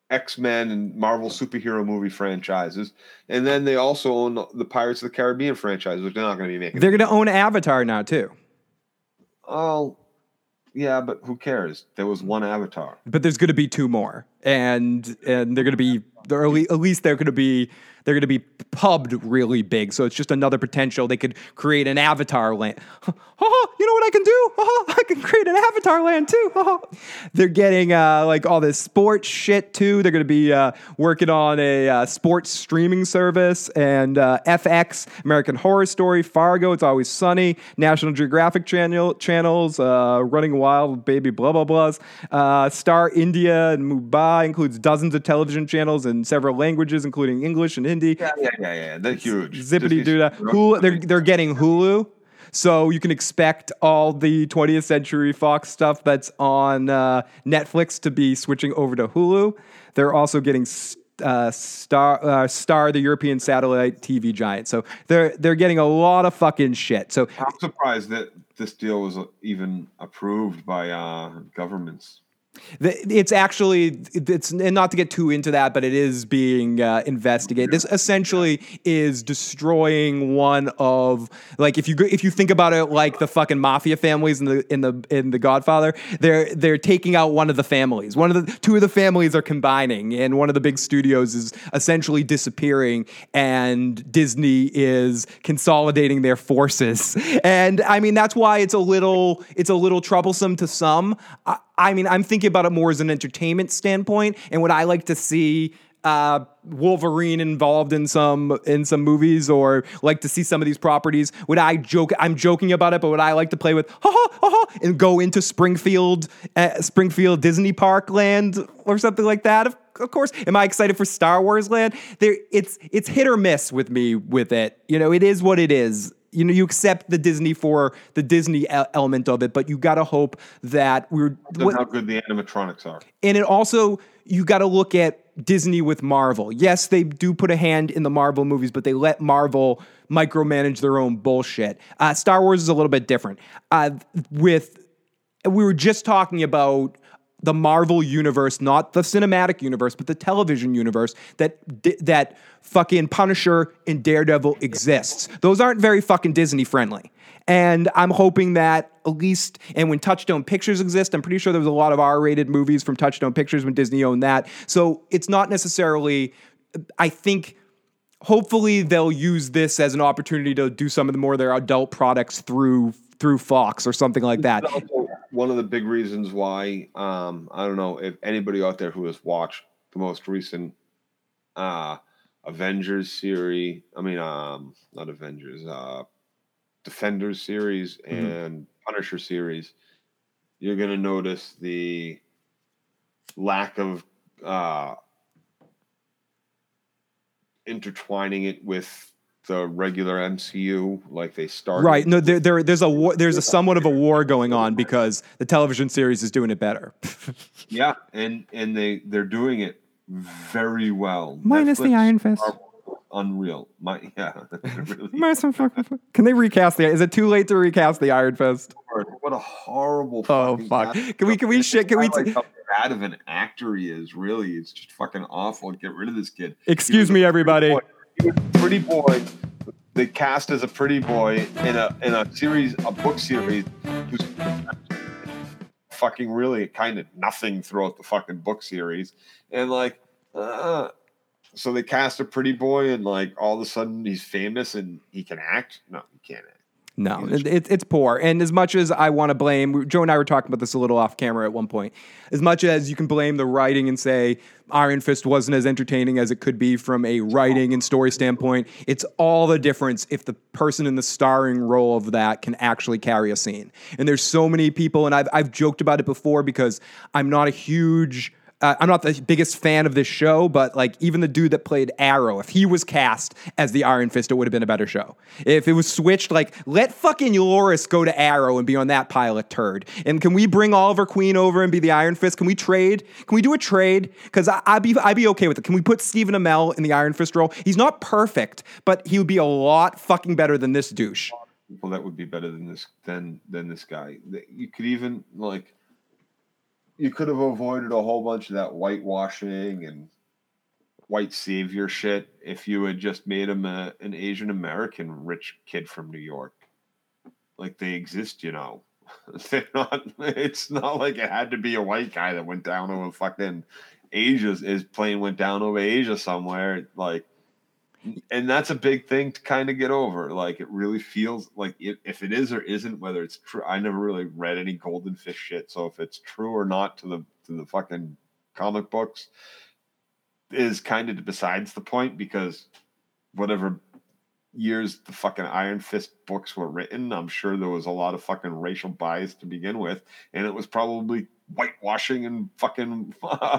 X Men and Marvel superhero movie franchises, and then they also own the Pirates of the Caribbean franchise, which they're not going to be making. They're going to own Avatar now too. oh, yeah, but who cares? There was one Avatar. But there's going to be two more, and and they're going to be they're at least they're going to be they're going to be pubbed really big. So it's just another potential. They could create an Avatar land. You know what I can do? I can create an Avatar land too. They're getting uh, like all this sports shit too. They're going to be uh, working on a uh, sports streaming service and uh, FX, American Horror Story, Fargo, It's Always Sunny, National Geographic channel channels, uh, Running Wild, Baby blah blah blahs. Uh, Star India and Mumbai includes dozens of television channels in several languages, including English and Hindi. Yeah, yeah, yeah, yeah. They're huge. Zippity doo dah. Hulu, they're they're getting Hulu, so you can expect all the 20th Century Fox stuff that's on uh, Netflix to be switching over to Hulu. They're also getting uh, Star uh, Star, the European satellite TV giant. So they're they're getting a lot of fucking shit. So I'm surprised that this deal was even approved by uh, governments. It's actually it's and not to get too into that, but it is being uh, investigated. This essentially is destroying one of like if you if you think about it like the fucking mafia families in the in the in the Godfather, they're they're taking out one of the families. One of the two of the families are combining, and one of the big studios is essentially disappearing, and Disney is consolidating their forces. And I mean that's why it's a little it's a little troublesome to some. I, I mean, I'm thinking about it more as an entertainment standpoint, and would I like to see uh, Wolverine involved in some in some movies, or like to see some of these properties? Would I joke? I'm joking about it, but would I like to play with ha ha ha and go into Springfield, uh, Springfield Disney Park land or something like that? Of, of course. Am I excited for Star Wars land? There, it's it's hit or miss with me with it. You know, it is what it is you know you accept the Disney for the Disney element of it, but you got to hope that we're what- how good the animatronics are. and it also you got to look at Disney with Marvel. Yes, they do put a hand in the Marvel movies, but they let Marvel micromanage their own bullshit. Uh, Star Wars is a little bit different. Uh, with we were just talking about the Marvel universe, not the cinematic universe, but the television universe that that fucking Punisher and Daredevil exists. Those aren't very fucking Disney friendly. And I'm hoping that at least, and when Touchstone Pictures exist, I'm pretty sure there was a lot of R-rated movies from Touchstone Pictures when Disney owned that. So it's not necessarily. I think hopefully they'll use this as an opportunity to do some of the more of their adult products through through Fox or something like that. One of the big reasons why um, I don't know if anybody out there who has watched the most recent uh, Avengers series, I mean, um, not Avengers, uh, Defenders series and Punisher series, you're going to notice the lack of uh, intertwining it with the regular MCU like they started. Right. No, there, there there's a war, there's a somewhat of a war going on because the television series is doing it better. Yeah, and and they they're doing it very well. Minus the Iron Fist. Unreal. My yeah. really Minus some fucking- Can they recast the? Is it too late to recast the Iron Fist? What a horrible. Oh fuck! Can we can we shit? Can we? T- how bad of an actor he is. Really, it's just fucking awful. Get rid of this kid. Excuse me, everybody. boy. Pretty boy. They cast as a pretty boy in a in a series, a book series, who's fucking really kind of nothing throughout the fucking book series, and like, uh, so they cast a pretty boy, and like all of a sudden he's famous and he can act. No, he can't act. No, it, it- it's poor. And as much as I want to blame, Joe and I were talking about this a little off camera at one point. As much as you can blame the writing and say Iron Fist wasn't as entertaining as it could be from a writing and story standpoint, it's all the difference if the person in the starring role of that can actually carry a scene. And there's so many people, and I've, I've joked about it before because I'm not a huge uh, I'm not the biggest fan of this show, but like even the dude that played Arrow, if he was cast as the Iron Fist, it would have been a better show. If it was switched, like let fucking Loris go to Arrow and be on that pilot turd. And can we bring Oliver Queen over and be the Iron Fist? Can we trade? Can we do a trade? Because I'd be I'd be okay with it. Can we put Stephen Amell in the Iron Fist role? He's not perfect, but he would be a lot fucking better than this douche. people that would be better than this than than this guy. You could even like you could have avoided a whole bunch of that whitewashing and white savior shit if you had just made him a, an Asian American rich kid from New York. Like they exist, you know. They're not. It's not like it had to be a white guy that went down over fucking Asia. His plane went down over Asia somewhere. Like and that's a big thing to kind of get over. Like it really feels like it, if it is or isn't, whether it's true. I never really read any Golden Fish shit, so if it's true or not to the to the fucking comic books is kind of besides the point because whatever years the fucking Iron Fist books were written, I'm sure there was a lot of fucking racial bias to begin with, and it was probably whitewashing and fucking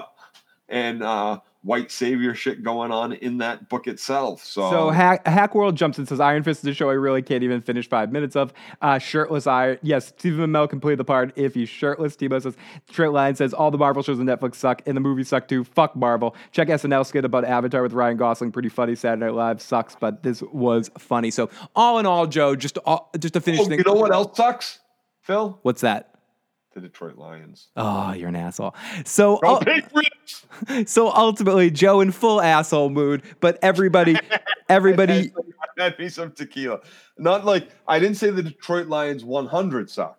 and uh white savior shit going on in that book itself. So, So Hack, Hack World jumps in and says Iron Fist is a show I really can't even finish five minutes of. Uh, shirtless Iron. Yes, Stephen Amell play the part if he's shirtless. Tebow says Trent Line says all the Marvel shows on Netflix suck and the movies suck too. Fuck Marvel. Check SNL skit about Avatar with Ryan Gosling. Pretty funny. Saturday Night Live sucks, but this was funny. So all in all, Joe, just to, all- just to finish Oh, things. you know what else sucks, Phil? What's that? The Detroit Lions. Oh, you're an asshole. So Go uh, Patriots! so ultimately, Joe in full asshole mood, but everybody, everybody. That'd be some tequila. Not like I didn't say the Detroit Lions 100 suck.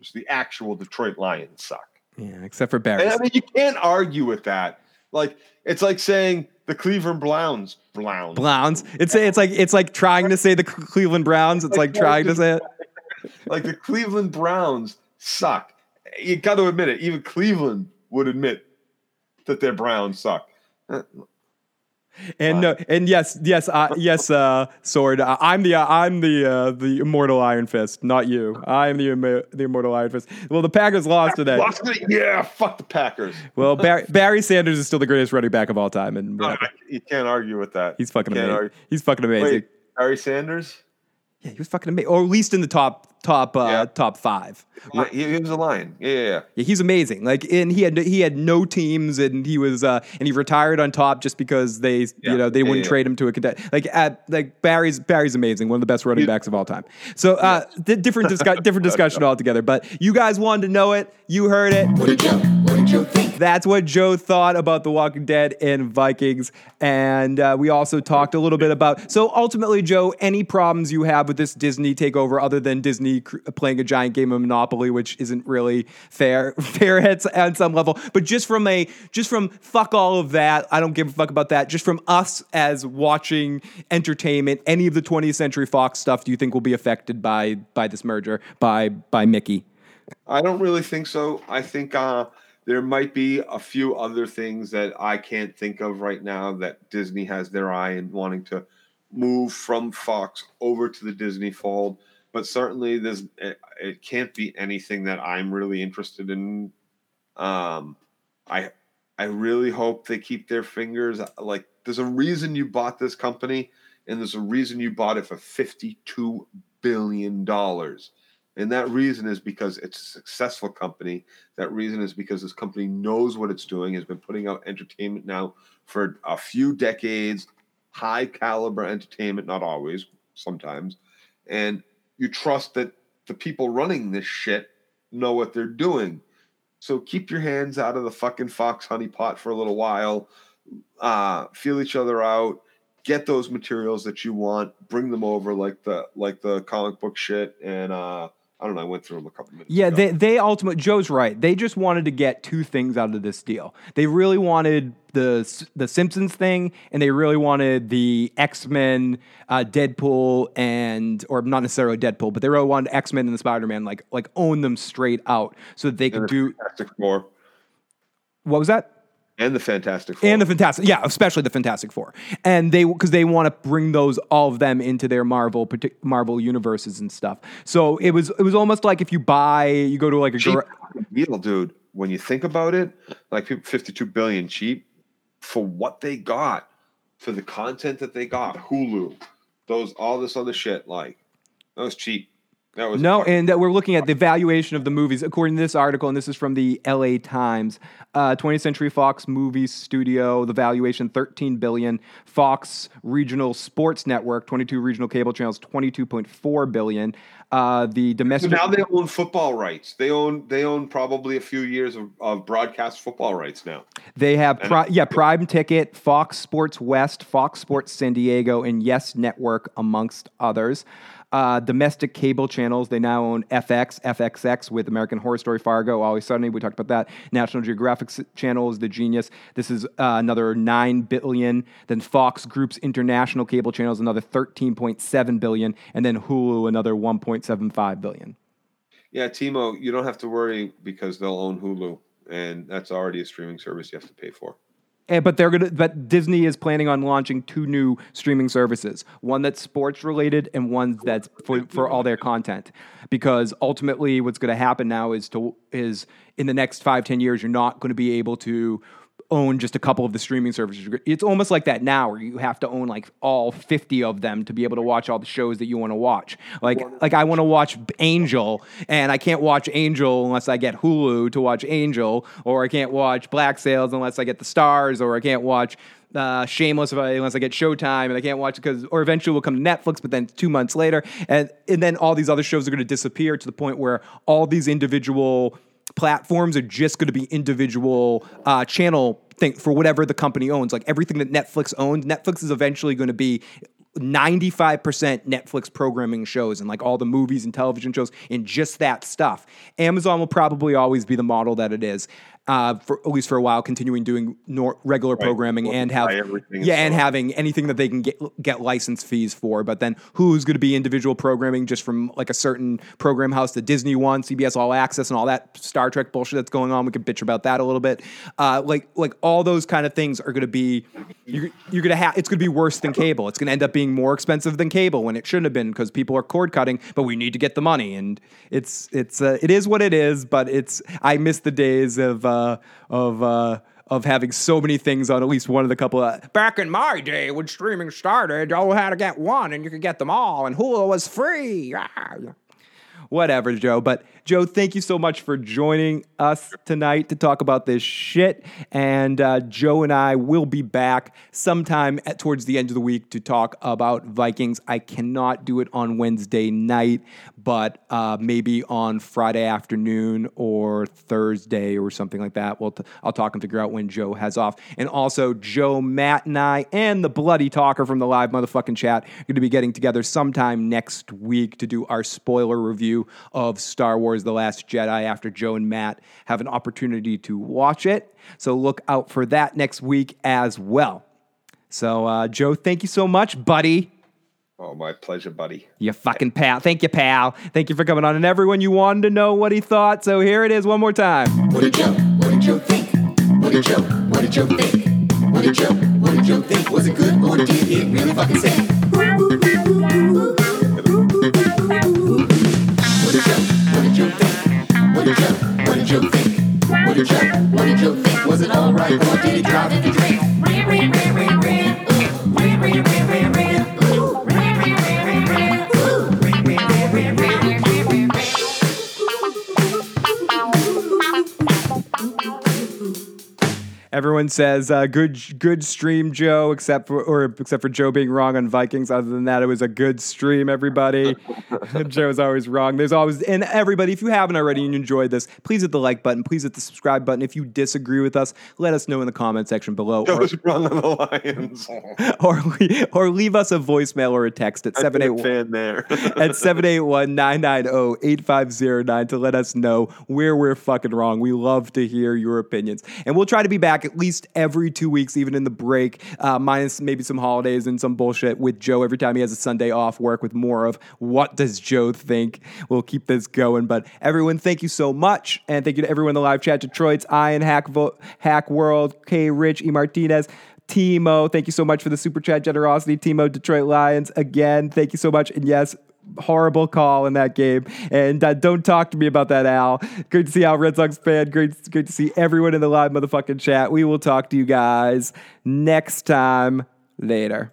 Just the actual Detroit Lions suck. Yeah, except for Barry. I mean, you can't argue with that. Like it's like saying the Cleveland Browns. Browns. Browns. It's it's like it's like trying to say the Cleveland Browns. It's like trying to say it. like the Cleveland Browns suck. You got to admit it. Even Cleveland would admit that their Browns suck. And no, and yes, yes, uh, yes, uh, sword. Uh, I'm the uh, I'm the uh, the immortal Iron Fist, not you. I am the the immortal Iron Fist. Well, the Packers lost today. Lost it? Yeah, fuck the Packers. Well, Barry, Barry Sanders is still the greatest running back of all time, and No, you can't argue with that. he's fucking amazing. argue. He's fucking amazing. Wait, Barry Sanders? Yeah, he was fucking amazing, or at least in the top top uh, Yeah. top five. He, he was a lion. Yeah, yeah, yeah. Yeah, he's amazing. Like, and he had he had no teams, and he was uh, and he retired on top just because they Yeah. you know they Yeah, wouldn't yeah. trade him to a contender. Like at like Barry's Barry's amazing, one of the best running backs of all time. So uh, di- different discu- different discussion altogether. But you guys wanted to know it, you heard it. What did Joe? What did Joe think? That's what Joe thought about The Walking Dead and Vikings. And uh, we also talked a little bit about. So ultimately, Joe, any problems you have with this Disney takeover, other than Disney cr- playing a giant game of Monopoly, which isn't really fair, fair at, at some level, but just from a, just from fuck all of that, I don't give a fuck about that. Just from us as watching entertainment, any of the 20th Century Fox stuff, do you think will be affected by by this merger by by Mickey? I don't really think so. I think uh, there might be a few other things that I can't think of right now that Disney has their eye in wanting to move from Fox over to the Disney fold. But certainly, there's it, it can't be anything that I'm really interested in. Um, I I really hope they keep their fingers like there's a reason you bought this company and there's a reason you bought it for 52 billion dollars. And that reason is because it's a successful company. That reason is because this company knows what it's doing, has been putting out entertainment now for a few decades, high caliber entertainment, not always, sometimes. And you trust that the people running this shit know what they're doing. So keep your hands out of the fucking fox honey pot for a little while. Uh, feel each other out. Get those materials that you want. Bring them over, like the like the comic book shit. And uh, I don't know. I went through them a couple minutes. Yeah, ago. they they ultimately Joe's right. They just wanted to get two things out of this deal. They really wanted the the Simpsons thing, and they really wanted the X Men, uh, Deadpool, and or not necessarily Deadpool, but they really wanted X Men and the Spider Man like like own them straight out, so that they could do Fantastic Four what was that? And the Fantastic Four And the Fantastic, yeah, especially the Fantastic Four, and they because they want to bring those all of them into their Marvel Marvel universes and stuff. So it was it was almost like if you buy, you go to like a cheap gar- deal, dude. When you think about it, like fifty-two billion cheap for what they got, for the content that they got, Hulu, those all this other shit, like that was cheap. That was No, and that we're looking at the valuation of the movies according to this article, and this is from the L.A. Times. Uh, 20th Century Fox Movie Studio, the valuation 13 billion. Fox Regional Sports Network, 22 regional cable channels, 22.4 billion. Uh, the So domestic. now they own football rights. They own they own probably a few years of, of broadcast football rights now. They have pri- yeah Prime Ticket, Fox Sports West, Fox Sports San Diego, and Yes Network, amongst others. Uh, domestic cable channels. They now own FX, FXX with American Horror Story, Fargo, Always Sunny. We talked about that. National Geographic channel is the Genius. This is uh, another nine billion. Then Fox Group's international cable channels another thirteen point seven billion, and then Hulu another one point seven five billion. Yeah, Timo, you don't have to worry because they'll own Hulu, and that's already a streaming service you have to pay for. And, but they're gonna. But Disney is planning on launching two new streaming services. One that's sports related, and one that's for, for all their content. Because ultimately, what's going to happen now is to is in the next five ten years, you're not going to be able to own just a couple of the streaming services. It's almost like that now, where you have to own like all fifty of them to be able to watch all the shows that you want to watch. Like like I want to watch Angel, and I can't watch Angel unless I get Hulu to watch Angel, or I can't watch Black Sails unless I get the Starz, or I can't watch. Uh, Shameless if I, unless I get Showtime, and I can't watch it because, or eventually will come to Netflix, but then two months later, and and then all these other shows are going to disappear to the point where all these individual platforms are just going to be individual uh, channel thing for whatever the company owns. Like everything that Netflix owns, Netflix is eventually going to be 95% Netflix programming shows and like all the movies and television shows and just that stuff. Amazon will probably always be the model that it is. Uh, for at least for a while, continuing doing nor- regular programming and have yeah, and it. having anything that they can get get license fees for. But then who's going to be individual programming just from like a certain program house that Disney wants, CBS All Access, and all that Star Trek bullshit that's going on? We could bitch about that a little bit. Uh, like like all those kind of things are going to be you're, you're going to have it's going to be worse than cable. It's going to end up being more expensive than cable when it shouldn't have been because people are cord cutting, but we need to get the money, and it's it's uh, it is what it is. But it's I miss the days of uh, of. Uh, of having so many things on at least one of the couple of back in my day when streaming started, you all had to get one and you could get them all, and Hulu was free. Whatever, Joe. But Joe, thank you so much for joining us tonight to talk about this shit. And uh, Joe and I will be back sometime at, towards the end of the week to talk about Vikings. I cannot do it on Wednesday night, but uh, maybe on Friday afternoon or Thursday or something like that. We'll t- I'll talk and figure out when Joe has off. And also, Joe, Matt, and I, and the bloody talker from the live motherfucking chat are going to be getting together sometime next week to do our spoiler review of Star Wars The Last Jedi after Joe and Matt have an opportunity to watch it. So look out for that next week as well. So, uh, Joe, thank you so much, buddy. Oh, my pleasure, buddy. You fucking pal. Thank you, pal. Thank you for coming on. And everyone, you wanted to know what he thought. So here it is one more time. What did Joe? What did Joe think? What did Joe? What did Joe think? What did Joe? What did Joe think? Was it good or did it really fucking stink? What did Joe? did you think? What did you, what did you think? What did you, what did you think? Was it alright or did he drive you drink? Everyone says uh, good good stream, Joe, except for or except for Joe being wrong on Vikings. Other than that, it was a good stream. Everybody, Joe's always wrong. There's always and everybody. If you haven't already and you enjoyed this, please hit the like button. Please hit the subscribe button. If you disagree with us, let us know in the comment section below, or, wrong on the Lions. or or leave us a voicemail or a text at seven eight one there. at 781-990-8509 to let us know where we're fucking wrong. We love to hear your opinions. And we'll try to be at least every two weeks, even in the break, uh, minus maybe some holidays and some bullshit with Joe every time he has a Sunday off work with more of what does Joe think. We'll keep this going. But everyone, thank you so much. And thank you to everyone in the live chat, Detroit's Ian Hack, Vo- Hack World, K Rich, E Martinez. Timo, thank you so much for the super chat generosity. Timo, Detroit Lions, again, thank you so much. And yes, horrible call in that game. And uh, don't talk to me about that, Al. Great to see Al, Red Sox fan. Great, great to see everyone in the live motherfucking chat. We will talk to you guys next time. Later.